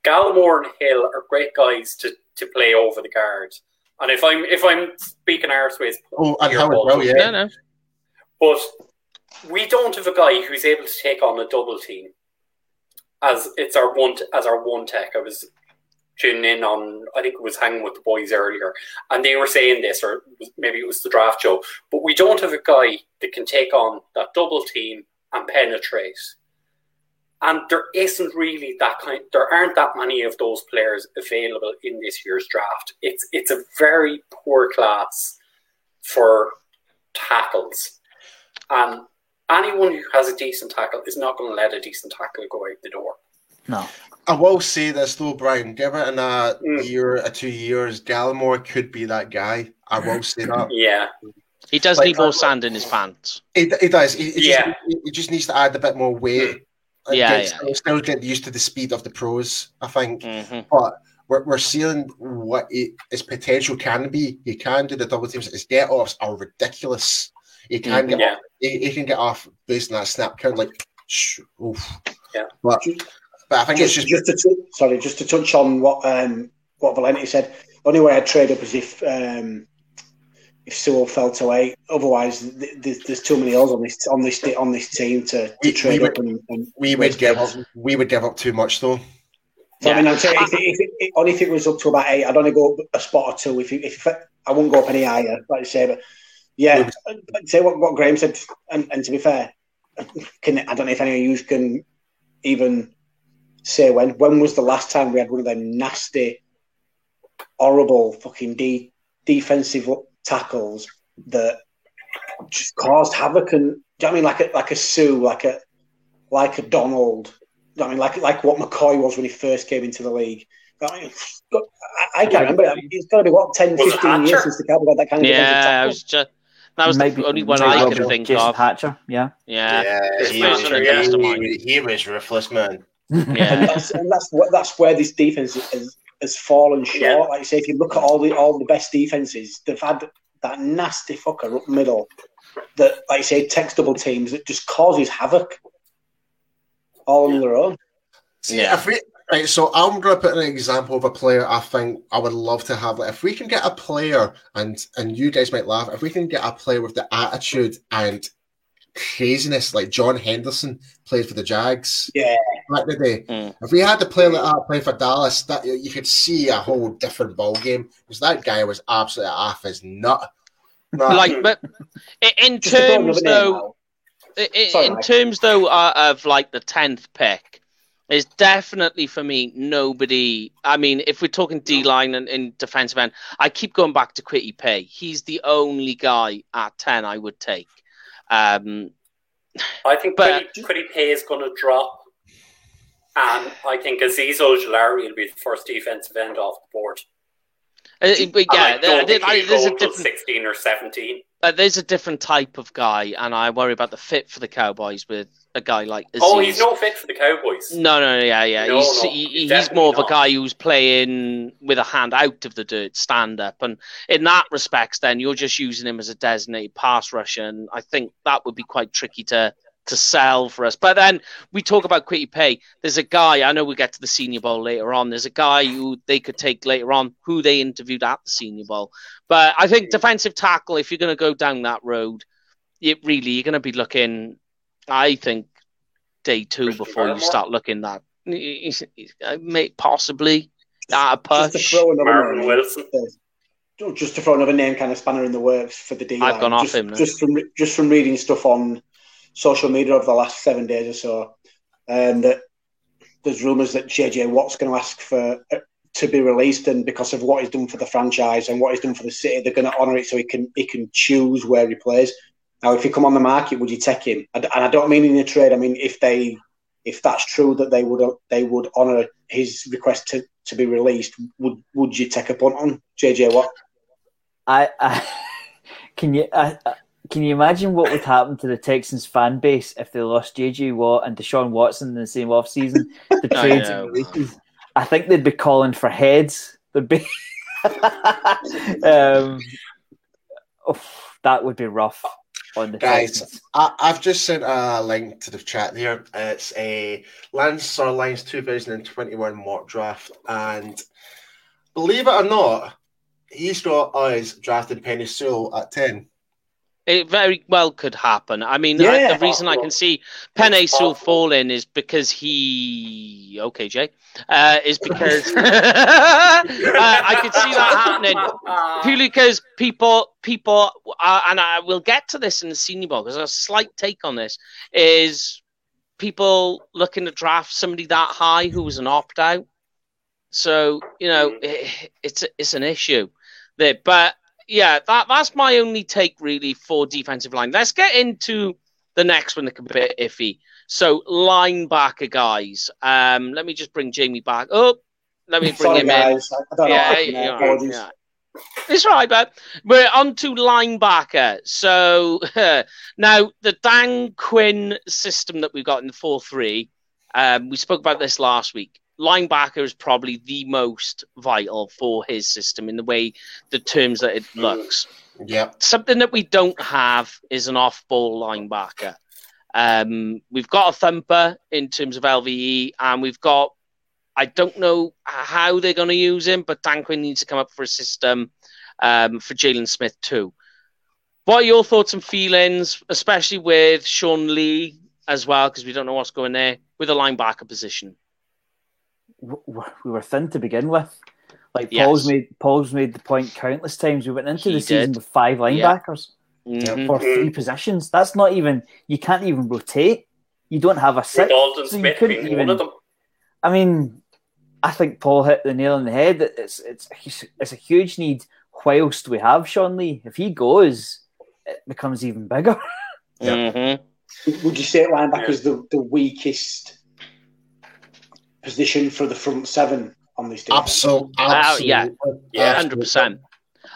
Gallimore and Hill are great guys to, to play over the guard. And if I'm if I'm speaking arseways, Oh, and Howard, well, yeah. But we don't have a guy who's able to take on a double team as it's our one as our one tech. I was tuning in on I think it was hanging with the boys earlier, and they were saying this, or maybe it was the draft show. But we don't have a guy that can take on that double team and penetrate. And there isn't really that kind. There aren't that many of those players available in this year's draft. It's it's a very poor class for tackles, and anyone who has a decent tackle is not going to let a decent tackle go out the door. No. I will say this though, Brian. Give it in a Mm. year, a two years, Gallimore could be that guy. I will say that. Yeah, He does Like- need more sand in his pants. He, he does. He, he Yeah. just, he, he just needs to add a bit more weight. And Yeah, get, yeah. Still, still get used to the speed of the pros. I think. hmm But we're, we're seeing what he, his potential can be. He can do the double teams. His get offs are ridiculous. He can get yeah. off, he, he can get off based on that snap count like sh- oof. Yeah. But but I think Just, it's just just to tou- sorry, just to touch on what um, what Valenti said. Only way I'd trade up is if um, if Sewell felt away. Otherwise, th- th- there's too many holes on this on this on this team to, to We- trade we up. And, and we would give up we would give up too much though. So, I mean, I'd say if, it, if it, it- only if it was up to about eight, I'd only go up a spot or two. If, it, if I wouldn't go up any higher, like you say. But yeah, I'd uh, say what, what Graham said. And, and to be fair, can I don't know if any of you can even say when. When was the last time we had one of them nasty, horrible, fucking de- defensive tackles that just caused havoc? And do you know I mean? Like a like a Suh, like a like a Donald. Do I mean, like like what McCoy was when he first came into the league. I, mean, I, I can't remember. It's got to be what 10, 15 years since the Cowboys had that kind of defensive Yeah, I was just that was Maybe- the only one maybe I Robert could think Jason of. Hatcher, yeah. Yeah, he was- was- he, he was ruthless, man. and yeah, that's and that's that's where this defense has, has fallen short. Yeah. Like you say, if you look at all the all the best defenses, they've had that nasty fucker up middle that, like you say, takes double teams that just causes havoc all on their own. See, Yeah. if we right, so I'm gonna put an example of a player I think I would love to have. Like, if we can get a player, and and you guys might laugh, if we can get a player with the attitude and craziness like John Henderson played for the Jags Yeah, back in the day. Mm. If we had the player like that play for Dallas, that you could see a whole different ball game because that guy was absolutely off his nut. No, like but in just to throw another terms though, out. i- i- Sorry, in terms though uh, of like the tenth pick, is definitely for me nobody. I mean, if we're talking D line and in defensive end, I keep going back to Kwity Paye. He's the only guy at ten I would take. Um, I think But- Kwity, Kwity Paye is going to drop, and I think Azeez Ojulari will be the first defensive end off the board. uh, but And yeah, there- think there- there's a different. sixteen or seventeen. Uh, there's a different type of guy, and I worry about the fit for the Cowboys with a guy like oh, Azeez. Oh, he's not fit for the Cowboys. No, no, yeah, yeah. No, he's no, he, he's more of a guy who's playing with a hand out of the dirt, stand up, and in that respects, then you're just using him as a designated pass rusher, and I think that would be quite tricky to to sell for us. But then we talk about Kwity Paye. There's a guy I know we get to the Senior Bowl later on. There's a guy who they could take later on who they interviewed at the Senior Bowl. But I think defensive tackle, if you're going to go down that road, it really you're going to be looking. I think day two Christian before you start looking that uh, may possibly at a Just to push. throw another Marvin name, Wilson. just to throw another name kind of spanner in the works for the D I've gone off just, him now. just from just from reading stuff on social media over the last seven days or so, um, that there's rumours that JJ Watt's going to ask for uh, to be released, and because of what he's done for the franchise and what he's done for the city, they're going to honour it so he can he can choose where he plays. Now, if he come on the market, would you take him? And and I don't mean in a trade. I mean if they if that's true that they would they would honour his request to, to be released, would would you take a punt on JJ Watt? I, I can you I, I- can you imagine what would happen to the Texans fan base if they lost JJ Watt and Deshaun Watson in the same offseason? The I trades know. and releases. I think they'd be calling for heads. There'd be um, oof, that would be rough on the Guys. I, I've just sent a link to the chat here. It's a Lance Zierlein 2021 mock draft, and believe it or not, he's got us drafted Penei Sewell at 10. It very well could happen. I mean, Yeah. I, the reason I can see Penei still falling is because he. Okay, Jay. Uh, is because uh, I could see that happening purely because people, people, uh, and I will get to this in the Senior Bowl because a slight take on this is people looking to draft somebody that high who was an opt out. So you know, it, it's it's an issue there, but yeah, that that's my only take really for defensive line. Let's get into the next one that can be a bit iffy. So linebacker guys, um, let me just bring Jamie back. up. let me bring Sorry, him in. guys. I I don't know. Yeah, what happened there. yeah, yeah. It's right, but we're on to linebacker. So now the Dan Quinn system that we've got in the 4 3, um, we spoke about this last week. Linebacker is probably the most vital for his system in the way, the terms that it looks. Yeah. Something that we don't have is an off ball linebacker. Um, we've got a thumper in terms of LVE, and we've got I don't know how they're going to use him, but Dan Quinn needs to come up for a system um, for Jaylon Smith too. What are your thoughts and feelings, especially with Sean Lee as well, because we don't know what's going there with the linebacker position? W- w- we were thin to begin with. Like Yes. Paul's made Paul's made the point countless times. We went into He the season did. with five linebackers Mhm. for three positions. That's not even you can't even rotate. You don't have a six. Dalton so you couldn't being one of them. I mean, I think Paul hit the nail on the head. It's it's it's a huge need. Whilst we have Sean Lee, if he goes, it becomes even bigger. Mhm. Would you say linebacker's the, the weakest position for the front seven on this team? Absolutely. Uh, yeah. Yeah. Hundred percent.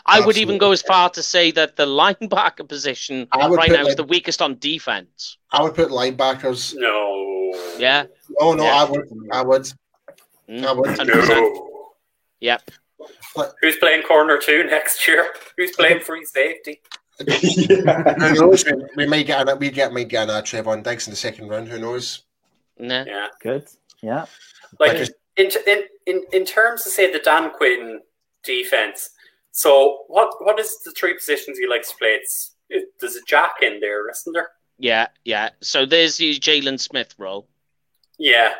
I would even go as far to say that the linebacker position right put now is the weakest on defense. I would put linebackers. No. Yeah, Oh no, Yeah. I would. I would. I would. hundred percent. No. Yep. Who's playing corner two next year? Who's playing free safety? yeah. Who knows? We, we may get an, we get might get an uh, Trevon Diggs in the second round. Who knows? Nah. Yeah. Good. Yeah. Like Like in, in in in terms of say the Dan Quinn defense. So what what is the three positions he likes to play? It's it, there's a Jack in there, isn't there? Yeah, yeah. So there's the Jaylon Smith role. Yeah.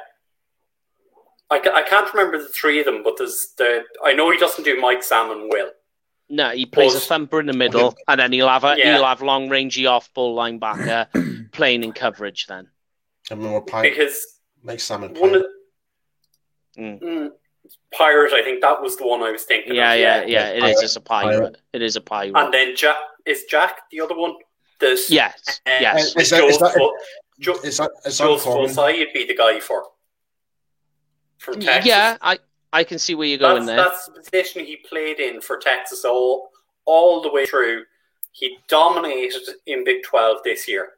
I, I can't remember the three of them, but there's the I know he doesn't do Mike Sam and Will. No, he plays a Pause. thumper in the middle, and then he'll have a Yeah. he'll have long rangey off ball linebacker playing in coverage. Then I mean, we're Because Mike Salmon. one of Mm. mm, Pirate, I think that was the one I was thinking yeah, of. yeah, yeah. It is. Pirate. It's a pirate. Pirate. It is a pirate. And then Jack is Jack the other one? This yes, uh, yes. Is that- Joe, is that- Fu- Joe, It's not. It's Joe uncommon. Fulsai would be the guy for from Texas. Yeah, I I can see where you're going that's, there. that's the position he played in for Texas all all the way through. He dominated in Big Twelve this year.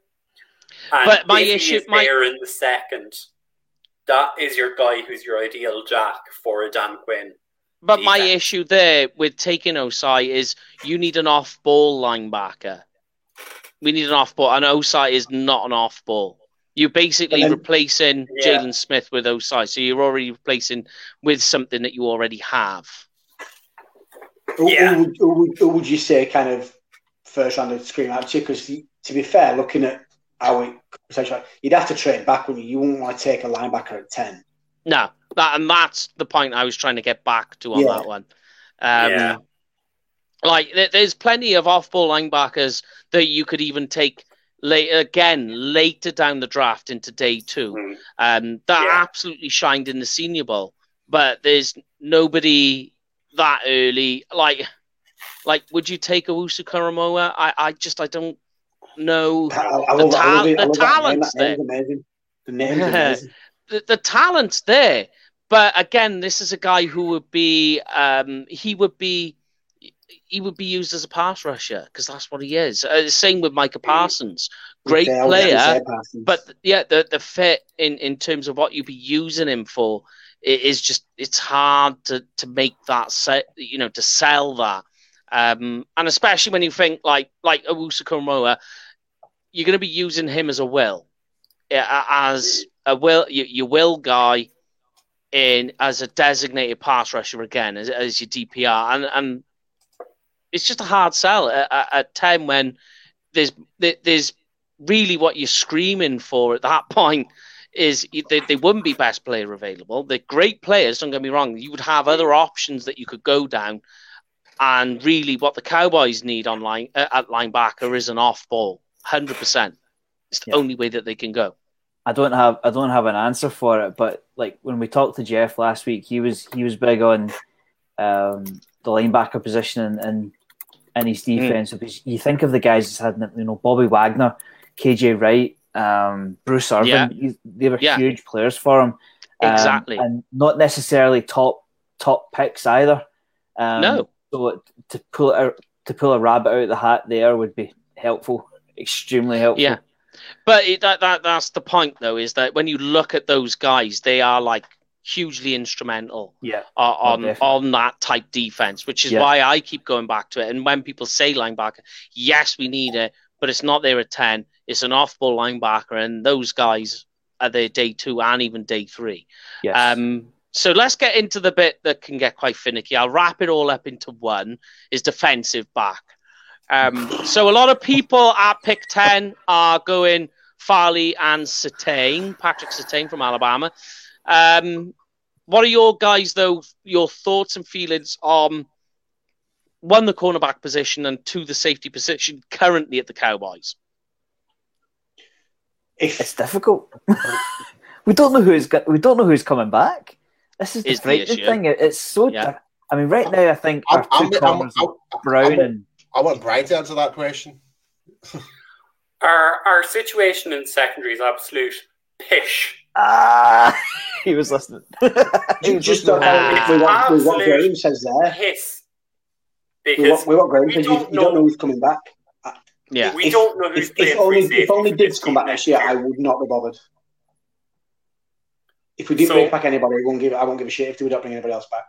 And But my if issue- is my- there in the second, that is your guy who's your ideal Jack for a Dan Quinn. But my defense. issue there with taking Ossai is you need an off ball linebacker. We need an off ball, and Ossai is not an off ball. You're basically then- replacing Yeah. Jaylon Smith with Ossai, so you're already replacing with something that you already have. Who, Yeah. who, would- who, would- who would you say kind of first round would scream out to you? Because to be fair, looking at how it potentially, you'd have to trade back when you, you wouldn't want to take a linebacker at ten. No, that and that's the point I was trying to get back to on Yeah. that one. Um, Yeah. Like there- there's plenty of off-ball linebackers that you could even take late again later down the draft into day two. Mm. Um, that Yeah. absolutely shined in the Senior Bowl, but there's nobody that early. Like, like would you take Owusu Koramoah? I, I just I don't I, I The love, I ta- it. The name. talent's amazing. The the, the talent's there, but again, this is a guy who would be um, he would be he would be used as a pass rusher because that's what he is. Uh, same with Micah Parsons, great Okay, I was gonna player, Parsons. but yeah, the the fit in in terms of what you'd be using him for i- is just it's hard to to make that set you know to sell that. Um, and especially when you think like like Owusu Koramoah, you're going to be using him as a will, as a will your, your will guy in as a designated pass rusher again as, as your DPR, and and it's just a hard sell at, at, at ten when there's there's really what you're screaming for at that point is they, they wouldn't be best player available. They're great players. Don't get me wrong. You would have other options that you could go down, and really, what the Cowboys need on line uh, at linebacker is an off ball. Hundred percent. It's the Yeah. only way that they can go. I don't have I don't have an answer for it, but like when we talked to Jeff last week, he was he was big on um, the linebacker position and, and and his Hmm. defense. Because you think of the guys that's had you know Bobby Wagner, KJ Wright, um, Bruce Irvin. Yeah. he- they were Yeah. huge players for him. Um, Exactly. and not necessarily top top picks either. Um, No. So to pull out, to pull a rabbit out of the hat there would be helpful, extremely helpful. Yeah. But it, that, that that's the point, though, is that when you look at those guys, they are like hugely instrumental yeah. uh, on on that type defense, which is Yeah. why I keep going back to it. And when people say linebacker, yes, we need it, but it's not there at ten. It's an off-ball linebacker, and those guys are there day two and even day three. Yes. Um, so let's get into the bit that can get quite finicky. I'll wrap it all up into one: is defensive back. Um, so a lot of people at pick ten are going Farley and Surtain, Patrick Surtain from Alabama. Um, what are your guys though? Your thoughts and feelings on one the cornerback position and two the safety position currently at the Cowboys? It's difficult. we don't know who's got, we don't know who's coming back. This is the Is the frightening issue. thing. It's so. Yeah. di- I mean, right now I think I'm, I'm, I'm, I'm, Brown I'm- and I want Brian to answer that question. Our our situation in secondary is absolute pish. ah, he was listening. He was just don't know if we want, with what Absolute Graham says there. Piss. With Because what, with what Graham we says, you, don't you don't know. know who's coming back. Yeah, we If- don't know who's If, playing if only free if only safety come back next year, I would not be bothered. If we didn't So- bring back anybody, I won't give I won't give a shit if we don't bring anybody else back.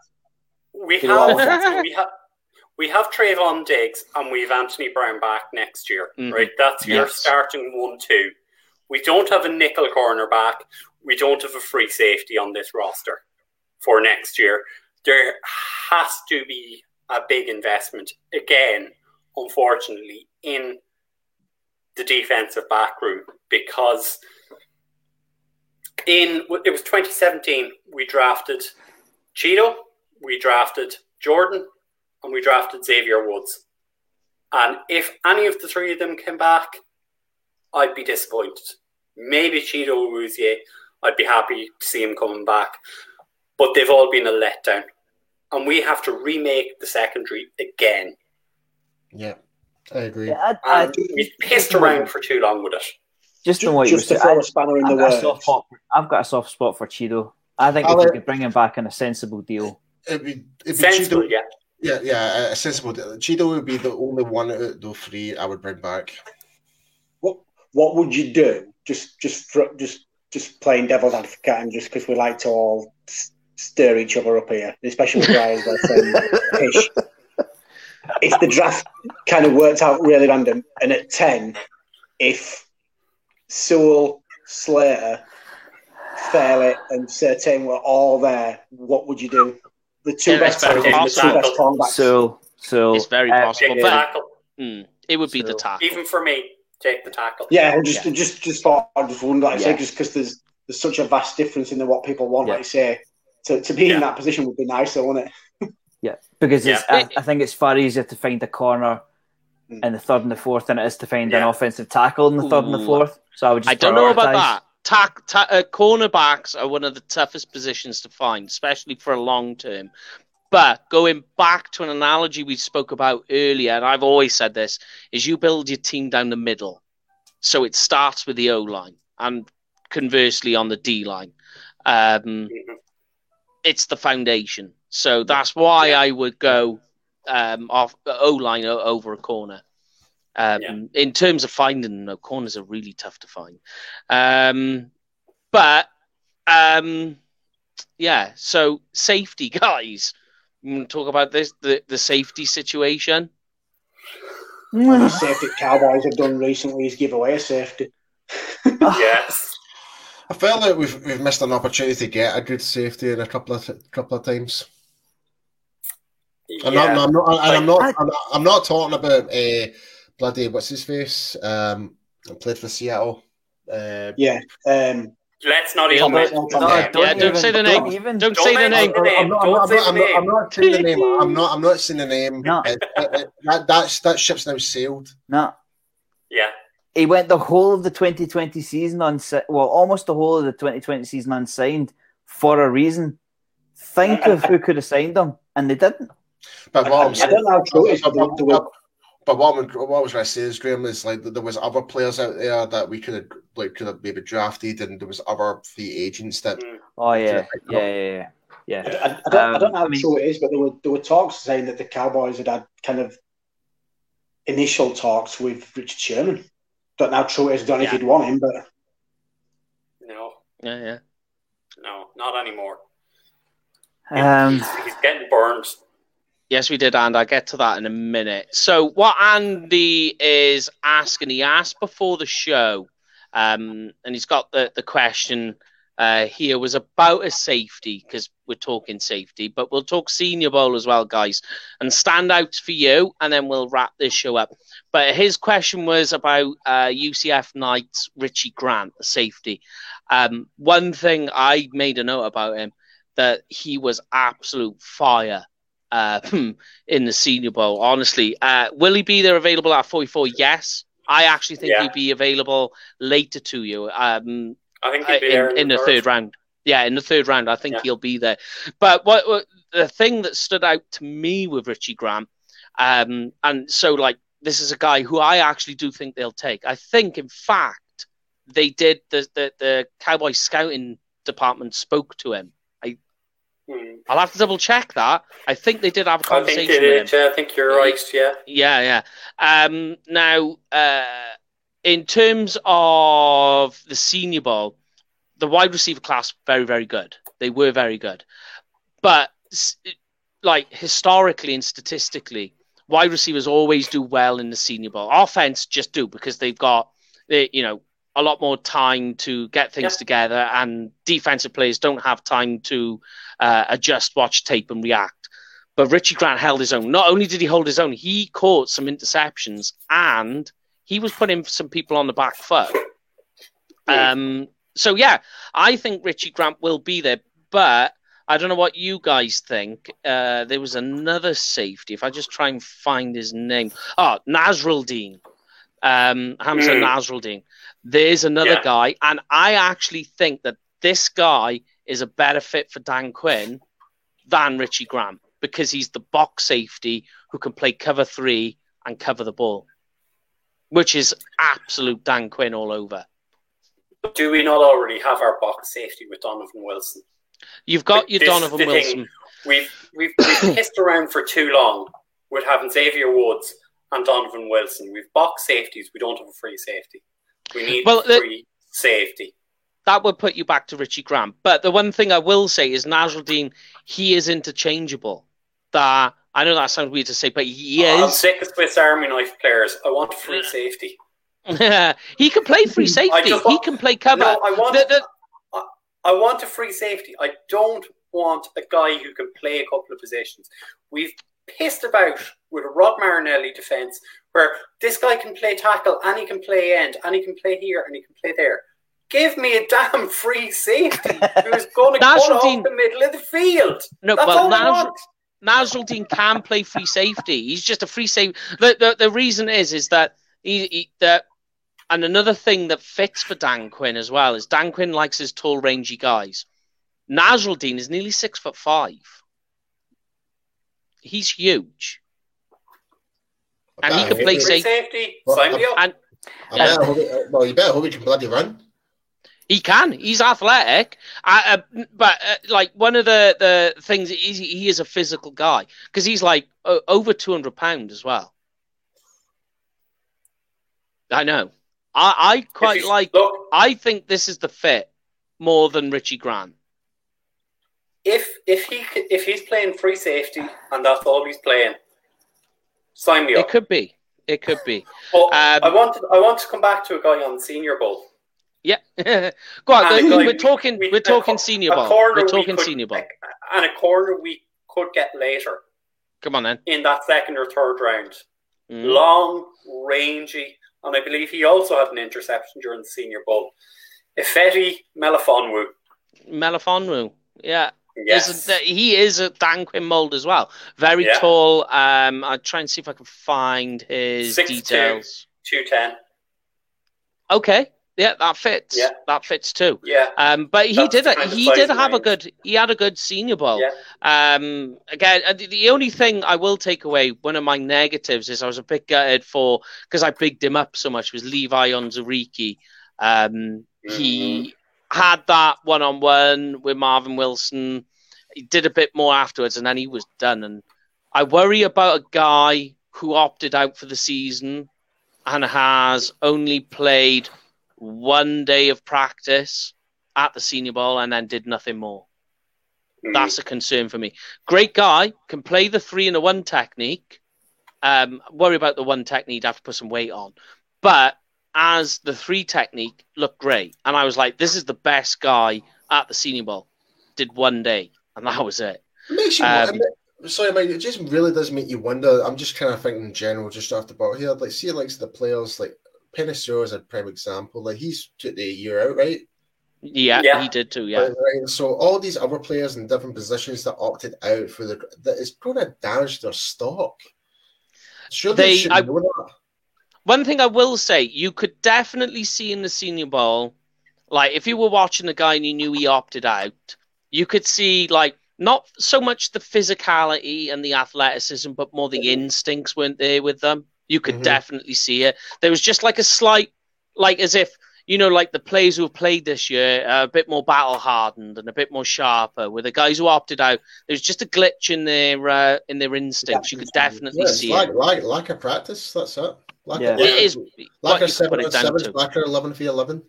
We have we have we have Trevon Diggs and we have Anthony Brown back next year, Mhm. right? That's your starting one two. We don't have a nickel cornerback. We don't have a free safety on this roster for next year. There has to be a big investment again, unfortunately, in the defensive back room because in it was 2017 we drafted Chido, we drafted Jourdan, and we drafted Xavier Woods. And if any of the three of them came back, I'd be disappointed. Maybe Chido Awuzie, I'd be happy to see him coming back. But they've all been a letdown. And we have to remake the secondary again. Yeah, I agree. Yeah, I, I, And we've pissed around for too long with it. Just on Just, what you were just to saying, throw I- a spanner in I've the got, works. soft spot, I've got a soft spot for Chido. I think I'll if we let- could bring him back in a sensible deal, It'd be, it'd be Sensible, Chido, yeah. yeah, yeah, a sensible. Deal. Chido would be the only one out of the three I would bring back. What what would you do? Just just for, just just playing devil's advocate and just because we like to all stir each other up here, especially with guys like um, saying Pish. If the draft kind of worked out really random, and at ten, if Sewell, Slater, Farley, and Surtain were all there, what would you do? The two Yeah, best players, the two best possible. cornerbacks. so so It's very uh, possible. Take the but- tackle. mm, it would be the So- tackle. Even for me, take the tackle. Yeah, I just Yeah. just just thought I just wondered, like I say, just because there's there's such a vast difference in the, what people want. Yeah. Like you say, to, to be Yeah. in that position would be nicer, wouldn't it? Yeah, because it's, Yeah. I, I think it's far easier to find a corner Mm. in the third and the fourth than it is to find an offensive tackle in the third and the fourth. So I would just I don't know about that. Tack, ta- uh, cornerbacks are one of the toughest positions to find, especially for a long term. But going back to an analogy we spoke about earlier, and I've always said this, is you build your team down the middle. So it starts with the O line and conversely on the D line. Um, Mhm. it's the foundation. So that's why I would go um, off O line over a corner. Um, Yeah. In terms of finding them, no, corners are really tough to find. Um, but um, yeah, so safety guys. You want to talk about this the, the safety situation? The safety Cowboys have done recently is give away a safety. Yes. I felt like we've we've missed an opportunity to get a good safety in a couple of couple of times. I'm yeah. not, I'm not, and I'm not, I- I'm not, I'm not talking about uh, bloody what's his face? Um, played for Seattle. Uh, Yeah. Um, Let's not even Brady. mention Tom his Brady. name. Yeah, don't say the don't name. Even, Don't Don't say the mention name. the name. I'm not, I'm, Don't say I'm, the not, name. I'm not saying the name. I'm not. I'm not saying the name. No. It- it- it- that that's that ship's now sailed. no, Yeah. he went the whole of the 2020 season on well, almost the whole of the 2020 season unsigned for a reason. Think of who could have signed him, and they didn't. But what I'm I saying, don't know how true it is, but there, there were, but what, I'm, what I was going to say is, Graham, is like there was other players out there that we could have like could have maybe drafted, and there was other free agents that Oh yeah, pick yeah, yeah, yeah. I, yeah. I, I, don't, I don't know how Um, I mean- true it is, but there were there were talks saying that the Cowboys had had kind of initial talks with Richard Sherman. Don't know how true it is. Don't know if Yeah. he'd want him, but No, Yeah, yeah. no, not anymore. Um, he's, he's getting burned. Yes, we did, and I'll get to that in a minute. So, what Andy is asking, he asked before the show, um, and he's got the, the question uh, here was about a safety, because we're talking safety, but we'll talk Senior Bowl as well, guys, and standouts for you, and then we'll wrap this show up. But his question was about uh, UCF Knights Richie Grant, the safety. Um, one thing I made a note about him that he was absolute fire uh, in the Senior Bowl. Honestly, uh, will he be there available at 44? Yes. I actually think Yeah. he'd be available later to you um, I think uh, he'd be there in, in the third round. Yeah, in the third round, I think Yeah. he'll be there. But what, what the thing that stood out to me with Richie Grant, um, and so like this is a guy who I actually do think they'll take. I think, in fact, they did the the, the Cowboy scouting department spoke to him. I'll have to double check that. I think they did have a conversation I think they did. Yeah, I think you're right. Yeah. Yeah, yeah. Um, now, uh, in terms of the Senior Bowl, the wide receiver class very, very good. They were very good, but like historically and statistically, wide receivers always do well in the Senior Bowl. Offense just do because they've got, they, you know, a lot more time to get things Yeah. together, and defensive players don't have time to uh, adjust, watch tape, and react. But Richie Grant held his own. Not only did he hold his own, he caught some interceptions and he was putting some people on the back foot. Um, so yeah, I think Richie Grant will be there, but I don't know what you guys think. Uh, there was another safety. If I just try and find his name, oh, Nasirildeen, um, Hamsah Mm. Nasirildeen. There's another Yeah. guy, and I actually think that this guy is a better fit for Dan Quinn than Richie Grant because he's the box safety who can play cover three and cover the ball, which is absolute Dan Quinn all over. Do we not already have our box safety with Donovan Wilson? You've got your Donovan the thing. Wilson. We've we've, we've pissed around for too long with having Xavier Woods and Donovan Wilson. We've box safeties. We don't have a free safety. We need Well, the- free safety. That would put you back to Richie Grant. But the one thing I will say is Nasirildeen, he is interchangeable. That I know that sounds weird to say, but he oh, is. I'm sick of Swiss Army knife players. I want free safety. he can play free safety. just He can play cover. No, I want The- the- I want a free safety. I don't want a guy who can play a couple of positions. We've pissed about with a Rod Marinelli defense where this guy can play tackle and he can play end and he can play here and he can play there. Give me a damn free safety who's going to cut Nasirildeen- off the middle of the field. No, That's well, all I Nas- want. Nasirildeen can play free safety. He's just a free safety. The, the, the reason is is that he, he that and another thing that fits for Dan Quinn as well is Dan Quinn likes his tall, rangy guys. Nasirildeen is nearly six foot five. He's huge, and he can play he- safe. safety. Well, Sign me up. And I it, well, you better hope he can bloody run. He can. He's athletic, uh, uh, but uh, like one of the the things is he, he is a physical guy because he's like o- over two hundred pound as well. I know. I I quite like. Look, I think this is the fit more than Richie Grant. If if he if he's playing free safety and that's all he's playing, sign me up. It could be. It could be. But Um, I want to, I want to come back to a guy on Senior Bowl. Yeah. Go on. And we're guy talking. we- we're talking senior a ball. We're we talking could- senior ball. and a corner we could get later Come on then. in that second or third round. Mm. long, rangy, and I believe he also had an interception during the Senior Bowl. Ifeatu Melifonwu. Melifonwu. Yeah. Yes. It- he is a Dan Quinn mold as well. Very Yeah. tall. Um, I'll try and see if I can find his 6'2". details. 210. Okay. Yeah, that fits. Yeah. That fits too. Yeah. Um, but he That's did. of He did have a good. He had a good Senior Bowl. Yeah. Um, again, the, only thing I will take away, one of my negatives, is I was a bit gutted for because I bigged him up so much. Was Levi Onwuzurike? Um, he had that one on one with Marvin Wilson. He did a bit more afterwards, and then he was done. And I worry about a guy who opted out for the season and has only played one day of practice at the Senior Bowl and then did nothing more. Mhm. That's a concern for me. Great guy, can play the three and a one technique. Um, worry about the one technique, have to put some weight on. But as the three technique looked great. And I was like, this is the best guy at the Senior Bowl. Did one day, and that was it. It makes you. Um, it ma- sorry, mate. It just really does make you wonder. I'm just kind of thinking in general, just off the bat here. Like, see, like the players, like Penei Sewell is a prime example. Like, he's took the year out, right? Yeah, Yeah. he did too. Yeah. Right, right. So all these other players in different positions that opted out for the that is going to damage their stock. Sure, They- they, should I- know that. One thing I will say, you could definitely see in the Senior Bowl, like if you were watching the guy and you knew he opted out, you could see like not so much the physicality and the athleticism, but more the instincts weren't there with them. You could Mhm. definitely see it. There was just like a slight, like as if you know, like the players who have played this year, are a bit more battle hardened and a bit more sharper. With the guys who opted out, there's just a glitch in their uh, in their instincts. You could definitely Yeah, see lack, it. Like lack of practice. That's it. Lack Yeah. of, It is lack what of you seven it of down sevens, to. lack of eleven v eleven.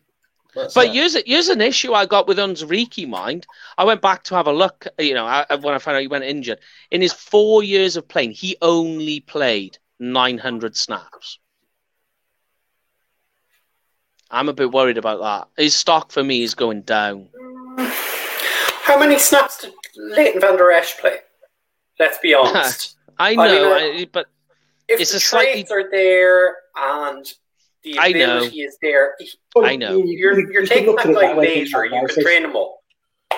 That's But it. here's here's an issue I got with Onwuzurike, mind. I went back to have a look, you know, I, when I found out he went injured. In his four years of playing, he only played 900 snaps. I'm a bit worried about that. His stock for me is going down. How many snaps did Leighton Vander Esch play? Let's be honest. I I know, mean, I- but if It's the a slightly- traits are there and the I know. ability is there, I know. you're, you're taking that guy later. You can train him up.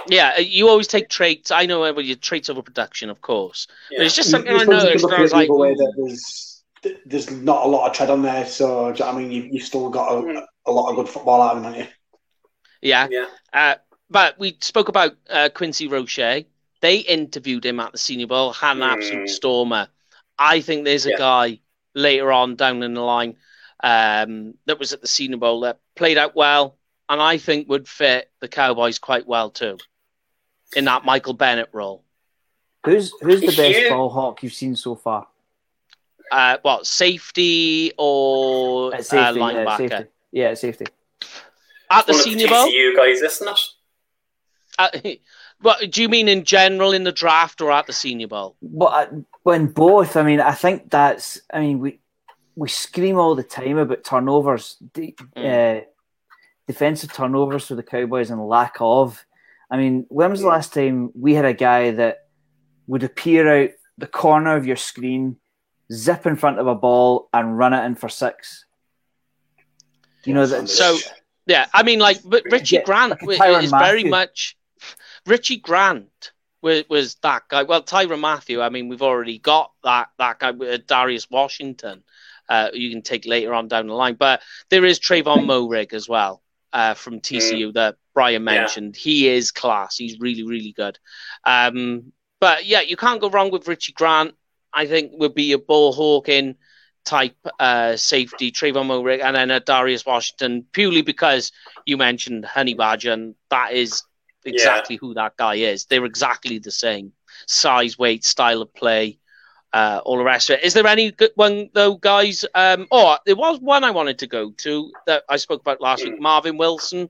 yeah, you always take traits. I know about your traits over production, of course. But it's just something You- I you suppose you noticed. I was like, way that there's there's not a lot of tread on there. So do you know what I mean, you, you've still got a, Mm. A lot of good football out of him, haven't you? yeah. Yeah. Uh, but we spoke about uh, Quincy Roche. They interviewed him at the Senior Bowl, had an Hmm. absolute stormer. I think there's a Yeah. guy later on down in the line um, that was at the Senior Bowl that played out well, and I think would fit the Cowboys quite well too, in that Michael Bennett role. Who's who's the best You- ball hawk you've seen so far? Uh, what safety or At uh, safety, yeah, linebacker safety. Yeah, safety. at the One Senior Bowl? you guys, isn't it? Uh, what do you mean in general in the draft or at the Senior Bowl? But uh, when both, I mean, I think that's. I mean, we we scream all the time about turnovers, de- Mm. uh, defensive turnovers for the Cowboys and lack of. I mean, when was the last time we had a guy that would appear out the corner of your screen, zip in front of a ball, and run it in for six? You know that. So yeah, I mean, like but Richie Yeah, Grant like is very much Richie Grant was, was that guy. Well, Tyrann Mathieu. I mean, we've already got that that guy with Darius Washington. Uh, you can take later on down the line, but there is Trevon Moehrig as well uh, from TCU that Brian Yeah. mentioned. He is class. He's really really good. Um, but yeah, you can't go wrong with Richie Grant. I think would be a ball hawking type uh, safety, Trevon Moehrig, and then a Darius Washington, purely because you mentioned Honey Badger, and that is exactly who that guy is. They're exactly the same size, weight, style of play, uh, all the rest of it. Is there any good one though, guys? Um, oh, there was one I wanted to go to that I spoke about last week. Marvin Wilson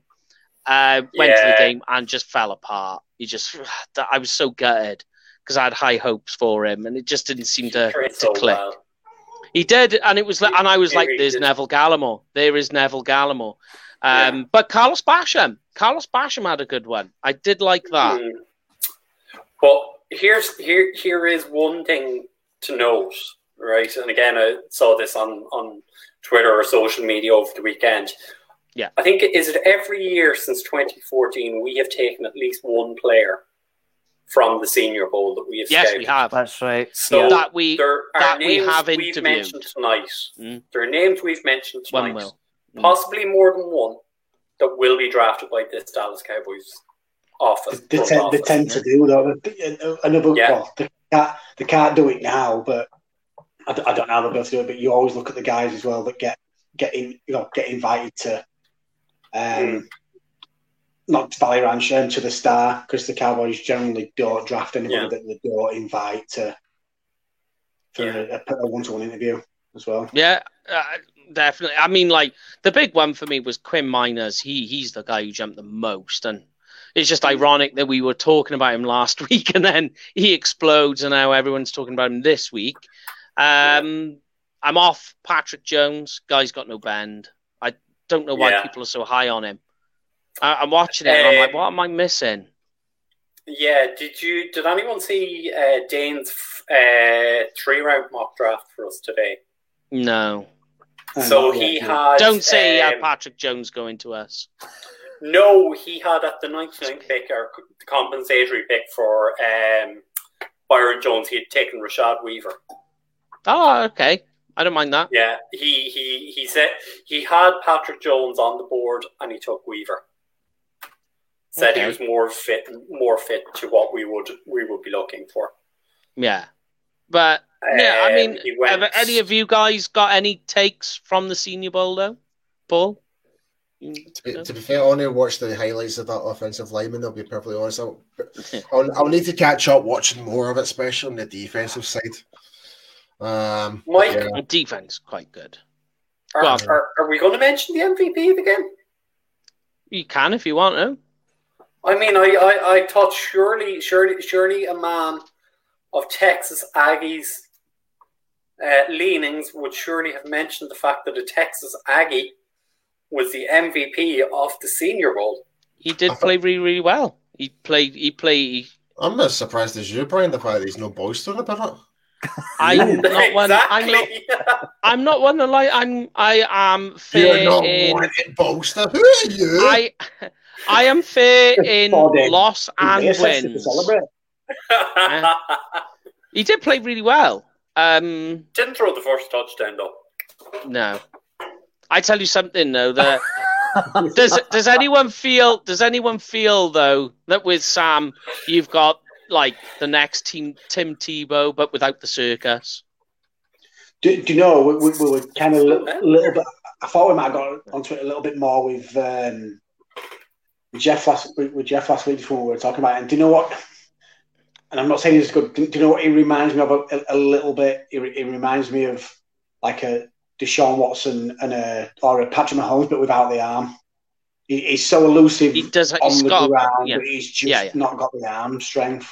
uh, went to the game and just fell apart. He just, I was so gutted because I had high hopes for him, and it just didn't seem to, to click. well. He did, and it was, like, and I was like, "There's. Neville Gallimore. There is Neville Gallimore." Um, But Carlos Basham, Carlos Basham had a good one. I did like that. Mm. But here's here here is one thing to note right? And again, I saw this on on Twitter or social media over the weekend. Yeah. I think is it every year since 2014 we have taken at least one player from the Senior Bowl that we have. Yes, scouted. we have. That's right. So That we there are that we names have we've mentioned tonight. Mm. There are names we've mentioned One tonight. will. Mm. Possibly more than one that will be drafted by this Dallas Cowboys office. They, front tend, they office. tend to do though. They- Another Yeah. well, they can't, they can't do it now, but I, d- I don't know how they'll be able to do it. But you always look at the guys as well that get get in, you know, get invited to, um, Mm. Not Valley Ranch, um, to the Star because the Cowboys generally don't draft anybody Yeah. that they don't invite to for Yeah. a, a one-to-one interview as well. Yeah, uh, definitely. I mean, like the big one for me was Quinn Meinerz. He he's the guy who jumped the most, and it's just ironic that we were talking about him last week, and then he explodes, and now everyone's talking about him this week. Um, I'm off Patrick Jones. Guy's got no bend. I don't know why Yeah. people are so high on him. I, I'm watching it, and I'm like, Um, what am I missing? Yeah, did you? Did anyone see uh, Dane's uh, three round mock draft for us today? No, so not he yet, had. don't say uh, um, Patrick Jones going to us. No, he had at the 99th pick or the compensatory pick for um, Byron Jones. He had taken Rashad Weaver. Oh, okay. I don't mind that. Yeah, he he he said he had Patrick Jones on the board and he took Weaver. Said Okay. he was more fit, more fit to what we would we would be looking for. Yeah, but Yeah, I Um, mean, went- have any of you guys got any takes from the Senior Bowl though? Paul? To be, to be fair, I only watched the highlights of that offensive lineman. I'll be perfectly honest. I'll, I'll, I'll need to catch up watching more of it, especially on the defensive side. Um, Mike, yeah. The defense quite good. are, Well- are, are we going to mention the MVP again? You can if you want to. I mean, I, I, I thought surely, surely, surely a man of Texas Aggies uh, leanings would surely have mentioned the fact that a Texas Aggie was the MVP of the Senior Bowl. He did thought- play really, really well. He played. He played. I'm as surprised as you, Brian, the fact that there's no boys on about it. I'm not one. I'm not. I'm not one that like. I'm. I am fair You're not in. wanted Bolster. Who are you? I. I am fair in loss and They assessed wins. celebrate. He did play really well. Um. Didn't throw the first touchdown though. No. I tell you something though. That does does anyone feel does anyone feel though that with Sam you've got like the next team Tim Tebow but without the circus? Do, do you know we, we, we were kind of a little, little bit? I thought we might have got onto it a little bit more with um, with Jeff last with Jeff last week when we were talking about it. And do you know what? And I'm not saying he's good. Do, you know what he reminds me of a, a, little bit? It, it reminds me of like a Deshaun Watson and a or a Patrick Mahomes, but without the arm. He, he's so elusive He does. on He's the got. ground, yeah. but he's just Yeah, yeah. not got the arm strength.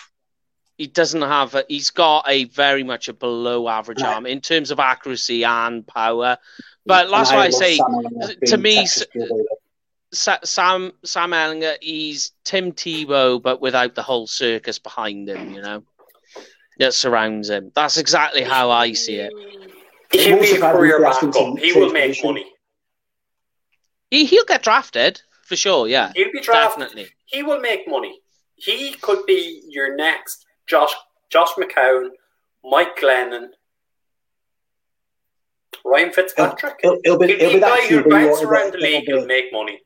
He doesn't have. A, he's got a very much a below average Right. arm in terms of accuracy and power. But that's And why I say to me, Sam Sam Ehlinger, he's Tim Tebow, but without the whole circus behind him. You know, that surrounds him. That's exactly how I see it. He'll be a career backup. He will make money. He he'll get drafted for sure. Yeah, He'll be drafted. definitely. He will make money. He could be your next Josh Josh McCown, Mike Glennon, Ryan Fitzpatrick. It'll, it'll be, He'll it'll be be that guy who QB, bounces it'll around the league it'll and make money.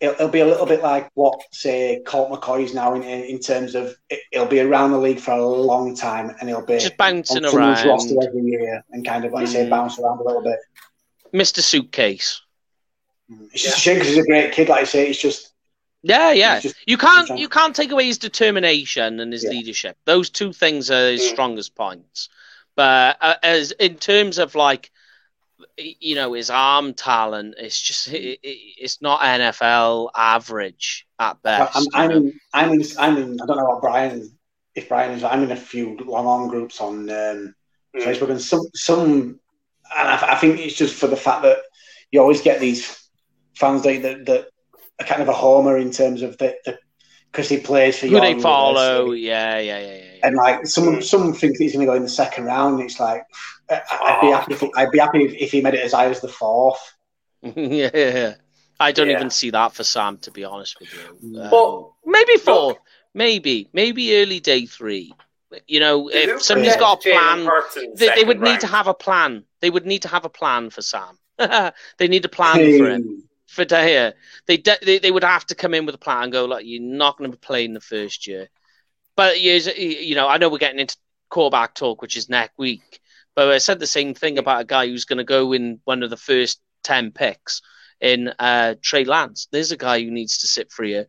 It'll, it'll be a little bit like what, say, Colt McCoy is now in, in, terms of it, it'll be around the league for a long time and he'll be Just bouncing someone's roster around, every year and kind of, like you say, Mm. bounce around a little bit. Mr. Suitcase. It's just a shame because he's a great kid, like I say. It's just, Yeah, yeah. Just- You can't you can't take away his determination and his Yeah. leadership. Those two things are his Mm. strongest points. But uh, as in terms of like you know his arm talent, it's just it, it, it's not NFL average at best. I'm, I'm, in, I'm, in, I'm in, I don't know what Brian, if Brian is, I'm in a few long on groups on um, Mm. Facebook and some, some, and I, I think it's just for the fact that you always get these fans that, that, that are kind of a homer in terms of the, the because he plays for Who your they follow? Yeah, yeah, yeah, yeah. yeah. And like some some think thinks he's going to go in the second round. And it's like, I- I'd be happy if he, I'd be happy if, if he made it as high as the fourth. yeah, I don't Yeah. even see that for Sam, to be honest with you. Um, Well, maybe four, maybe, maybe early day three. You know, if somebody's got a plan, they, they second would need to have a plan. They would need to have a plan for Sam. they need a plan for him. For Daya, they, de- they they would have to come in with a plan and go like, you're not going to be playing the first year. But you you know, I know we're getting into quarterback talk, which is next week. But I said the same thing about a guy who's going to go in one of the first ten picks in uh, Trey Lance. There's a guy who needs to sit for you.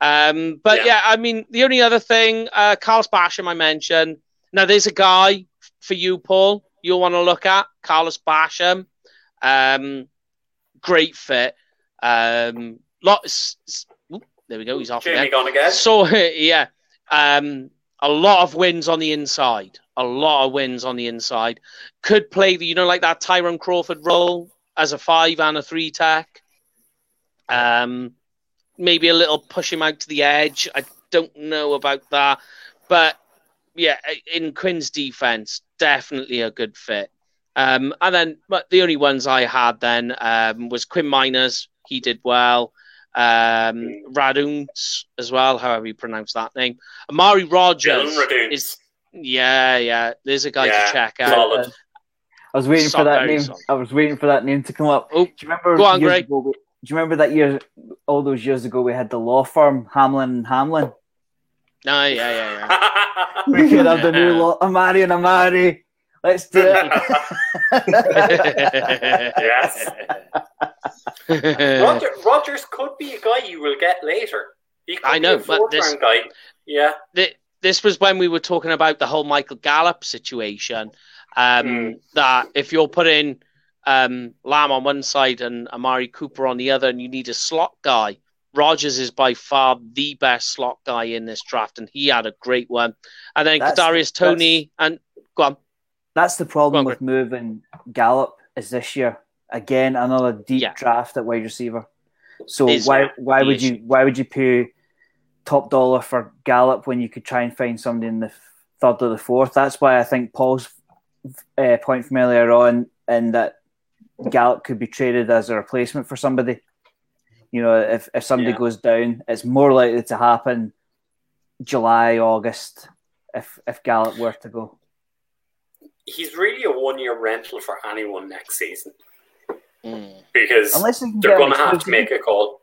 Um, but yeah. Yeah. I mean, the only other thing, uh, Carlos Basham, I mentioned. Now, there's a guy for you, Paul. You'll want to look at Carlos Basham. Um, great fit. Um, lots. there we go. He's off again. Jamie gone again. So yeah, um, a lot of wins on the inside. A lot of wins on the inside. Could play the you know like that Tyrone Crawford role as a five and a three tech. Um, maybe a little push him out to the edge. I don't know about that, but yeah, in Quinn's defense, definitely a good fit. Um, and then, but the only ones I had then um, was Quinn Meinerz. He did well. Um, Raduns as well, however you pronounce that name. Amari Rodgers Raduns. is yeah, yeah. There's a guy Yeah, to check out. solid. I was waiting for that name. solid. I was waiting for that name to come up. Oh, Do you remember? go on, Greg. ago do you remember that year, all those years ago, we had the law firm Hamlin and Hamlin? No, yeah, yeah, yeah. We could have the new law, Amari and Amari. Let's do it. Yes. Roger, Rodgers could be a guy you will get later. He could I know, be a but this- guy. Yeah. Th- this was when we were talking about the whole Michael Gallup situation. Um, Mm. That if you're putting um, Lamb on one side and Amari Cooper on the other, and you need a slot guy, Rodgers is by far the best slot guy in this draft, and he had a great one. And then That's- Kadarius Toney and go on. That's the problem on, with moving Gallup is this year again another deep Yeah. draft at wide receiver. So Is why why would issue. you why would you pay top dollar for Gallup when you could try and find somebody in the third or the fourth? That's why I think Paul's uh, point from earlier on and that Gallup could be traded as a replacement for somebody. You know, if if somebody Yeah. goes down, it's more likely to happen July August if if Gallup were to go. He's really a one year rental for anyone next season Mm. because Unless they they're going to have to make a call.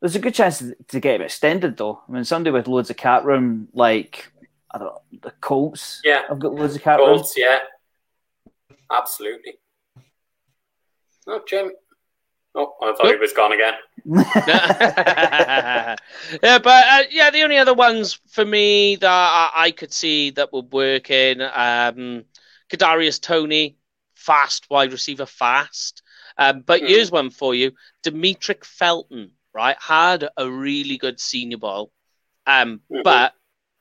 There's a good chance to- to get him extended, though. I mean, somebody with loads of cat room, like I don't know, the Colts. Yeah. I've got loads of cap room. Yeah. Absolutely. No, Jim. Oh, I thought he was gone again. yeah, but uh, yeah, the only other ones for me that I, I could see that would work in um, Kadarius Toney, fast wide receiver, fast. Um, but Hmm. here's one for you: Demetric Felton, right, had a really good Senior Bowl, um, Mhm. but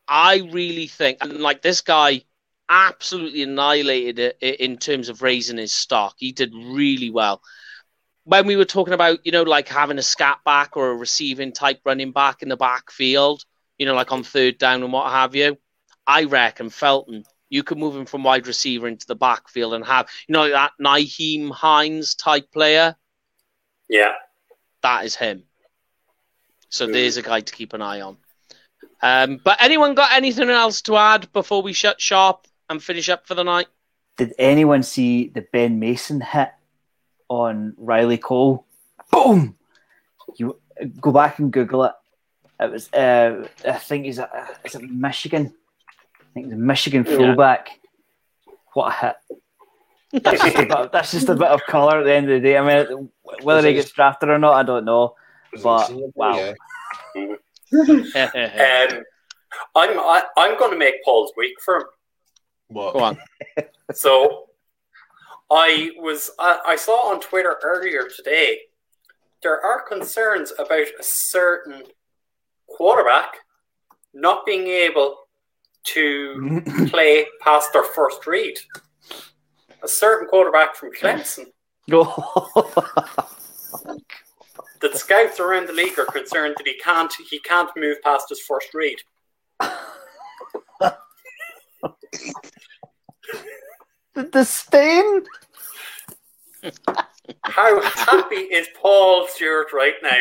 I really think, and like this guy, absolutely annihilated it in terms of raising his stock. He did really well when we were talking about, you know, like having a scat back or a receiving type running back in the backfield, you know, like on third down and what have you, I reckon Felton, you could move him from wide receiver into the backfield and have, you know, that Nyheim Hines type player. Yeah. That is him. So Mm. there's a guy to keep an eye on. Um, but anyone got anything else to add before we shut shop and finish up for the night? Did anyone see the Ben Mason hit on Riley Cole? Boom! You go back and Google it. It was, uh, I think he's a, is it Michigan? I think the Michigan Yeah. fullback. What a hit! That's just, a bit of, that's just a bit of colour at the end of the day. I mean, whether he gets drafted or not, I don't know. But wow, Yeah. Um, I'm I, I'm going to make Paul's week for him. What? Go on. So, I was I, I saw on Twitter earlier today there are concerns about a certain quarterback not being able to play past their first read. A certain quarterback from Clemson that scouts around the league are concerned that he can't he can't move past his first read. The disdain. How happy is Paul Stewart right now?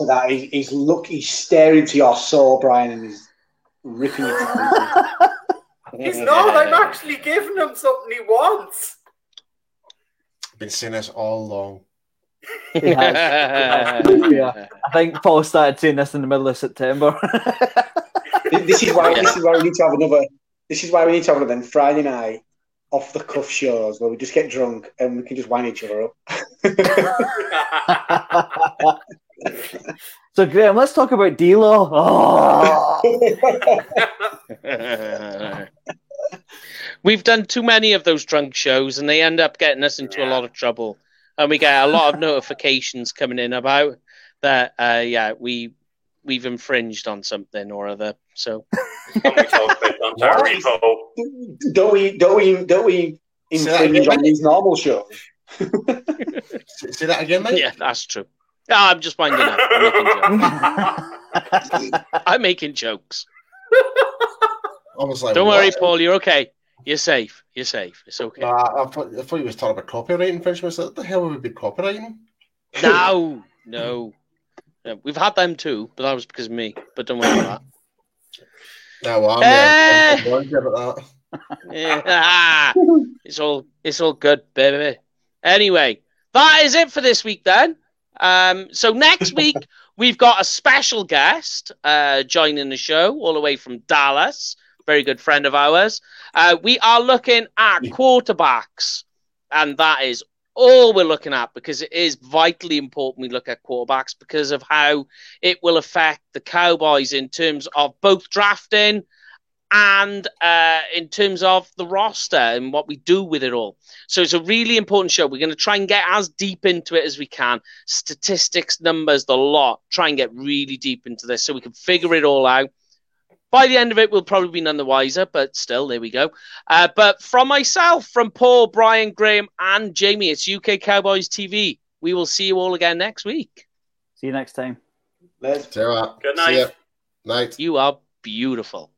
That he, he's look, he's staring to your soul, Brian, and he's ripping it. He's not. I'm actually giving him something he wants. Been saying this all along. He has. Yeah. I think Paul started saying this in the middle of September. this is why. This is why we need to have another. This is why we need to have another Friday night off the cuff shows where we just get drunk and we can just wind each other up. so, Graham, let's talk about D-Law. Oh. We've done too many of those drunk shows, and they end up getting us into a lot of trouble. And we get a lot of notifications coming in about that. Uh, yeah, we we've infringed on something or other. So Can we talk about Ontario? don't we? Don't we? Don't we Say that infringe again, on these normal shows? Say say that again, mate. yeah, that's true. No, I'm just winding up. I'm making jokes. I'm making jokes. I was like, Don't worry. Paul. You're okay. You're safe. You're safe. It's okay. Nah, I, thought, I thought you was talking about copyright infringement. What the hell would we be copyrighting? No, no. No, We've had them too, but that was because of me. But don't worry about that. No, well, I'm, Eh. uh, I'm worried about that. that. Yeah. it's all it's all good, baby. Anyway, that is it for this week then. Um, so next week we've got a special guest uh, joining the show all the way from Dallas. Very good friend of ours. Uh, we are looking at quarterbacks, and that is all we're looking at because it is vitally important we look at quarterbacks because of how it will affect the Cowboys in terms of both drafting and uh, in terms of the roster and what we do with it all. So it's a really important show. We're going to try and get as deep into it as we can. Statistics, numbers, the lot. Try and get really deep into this so we can figure it all out. By the end of it, we'll probably be none the wiser, but still, there we go. Uh, but from myself, from Paul, Brian, Graham, and Jamie, it's UK Cowboys TV. We will see you all again next week. See you next time. Let's See you. Good See night. ya. Night. You are beautiful.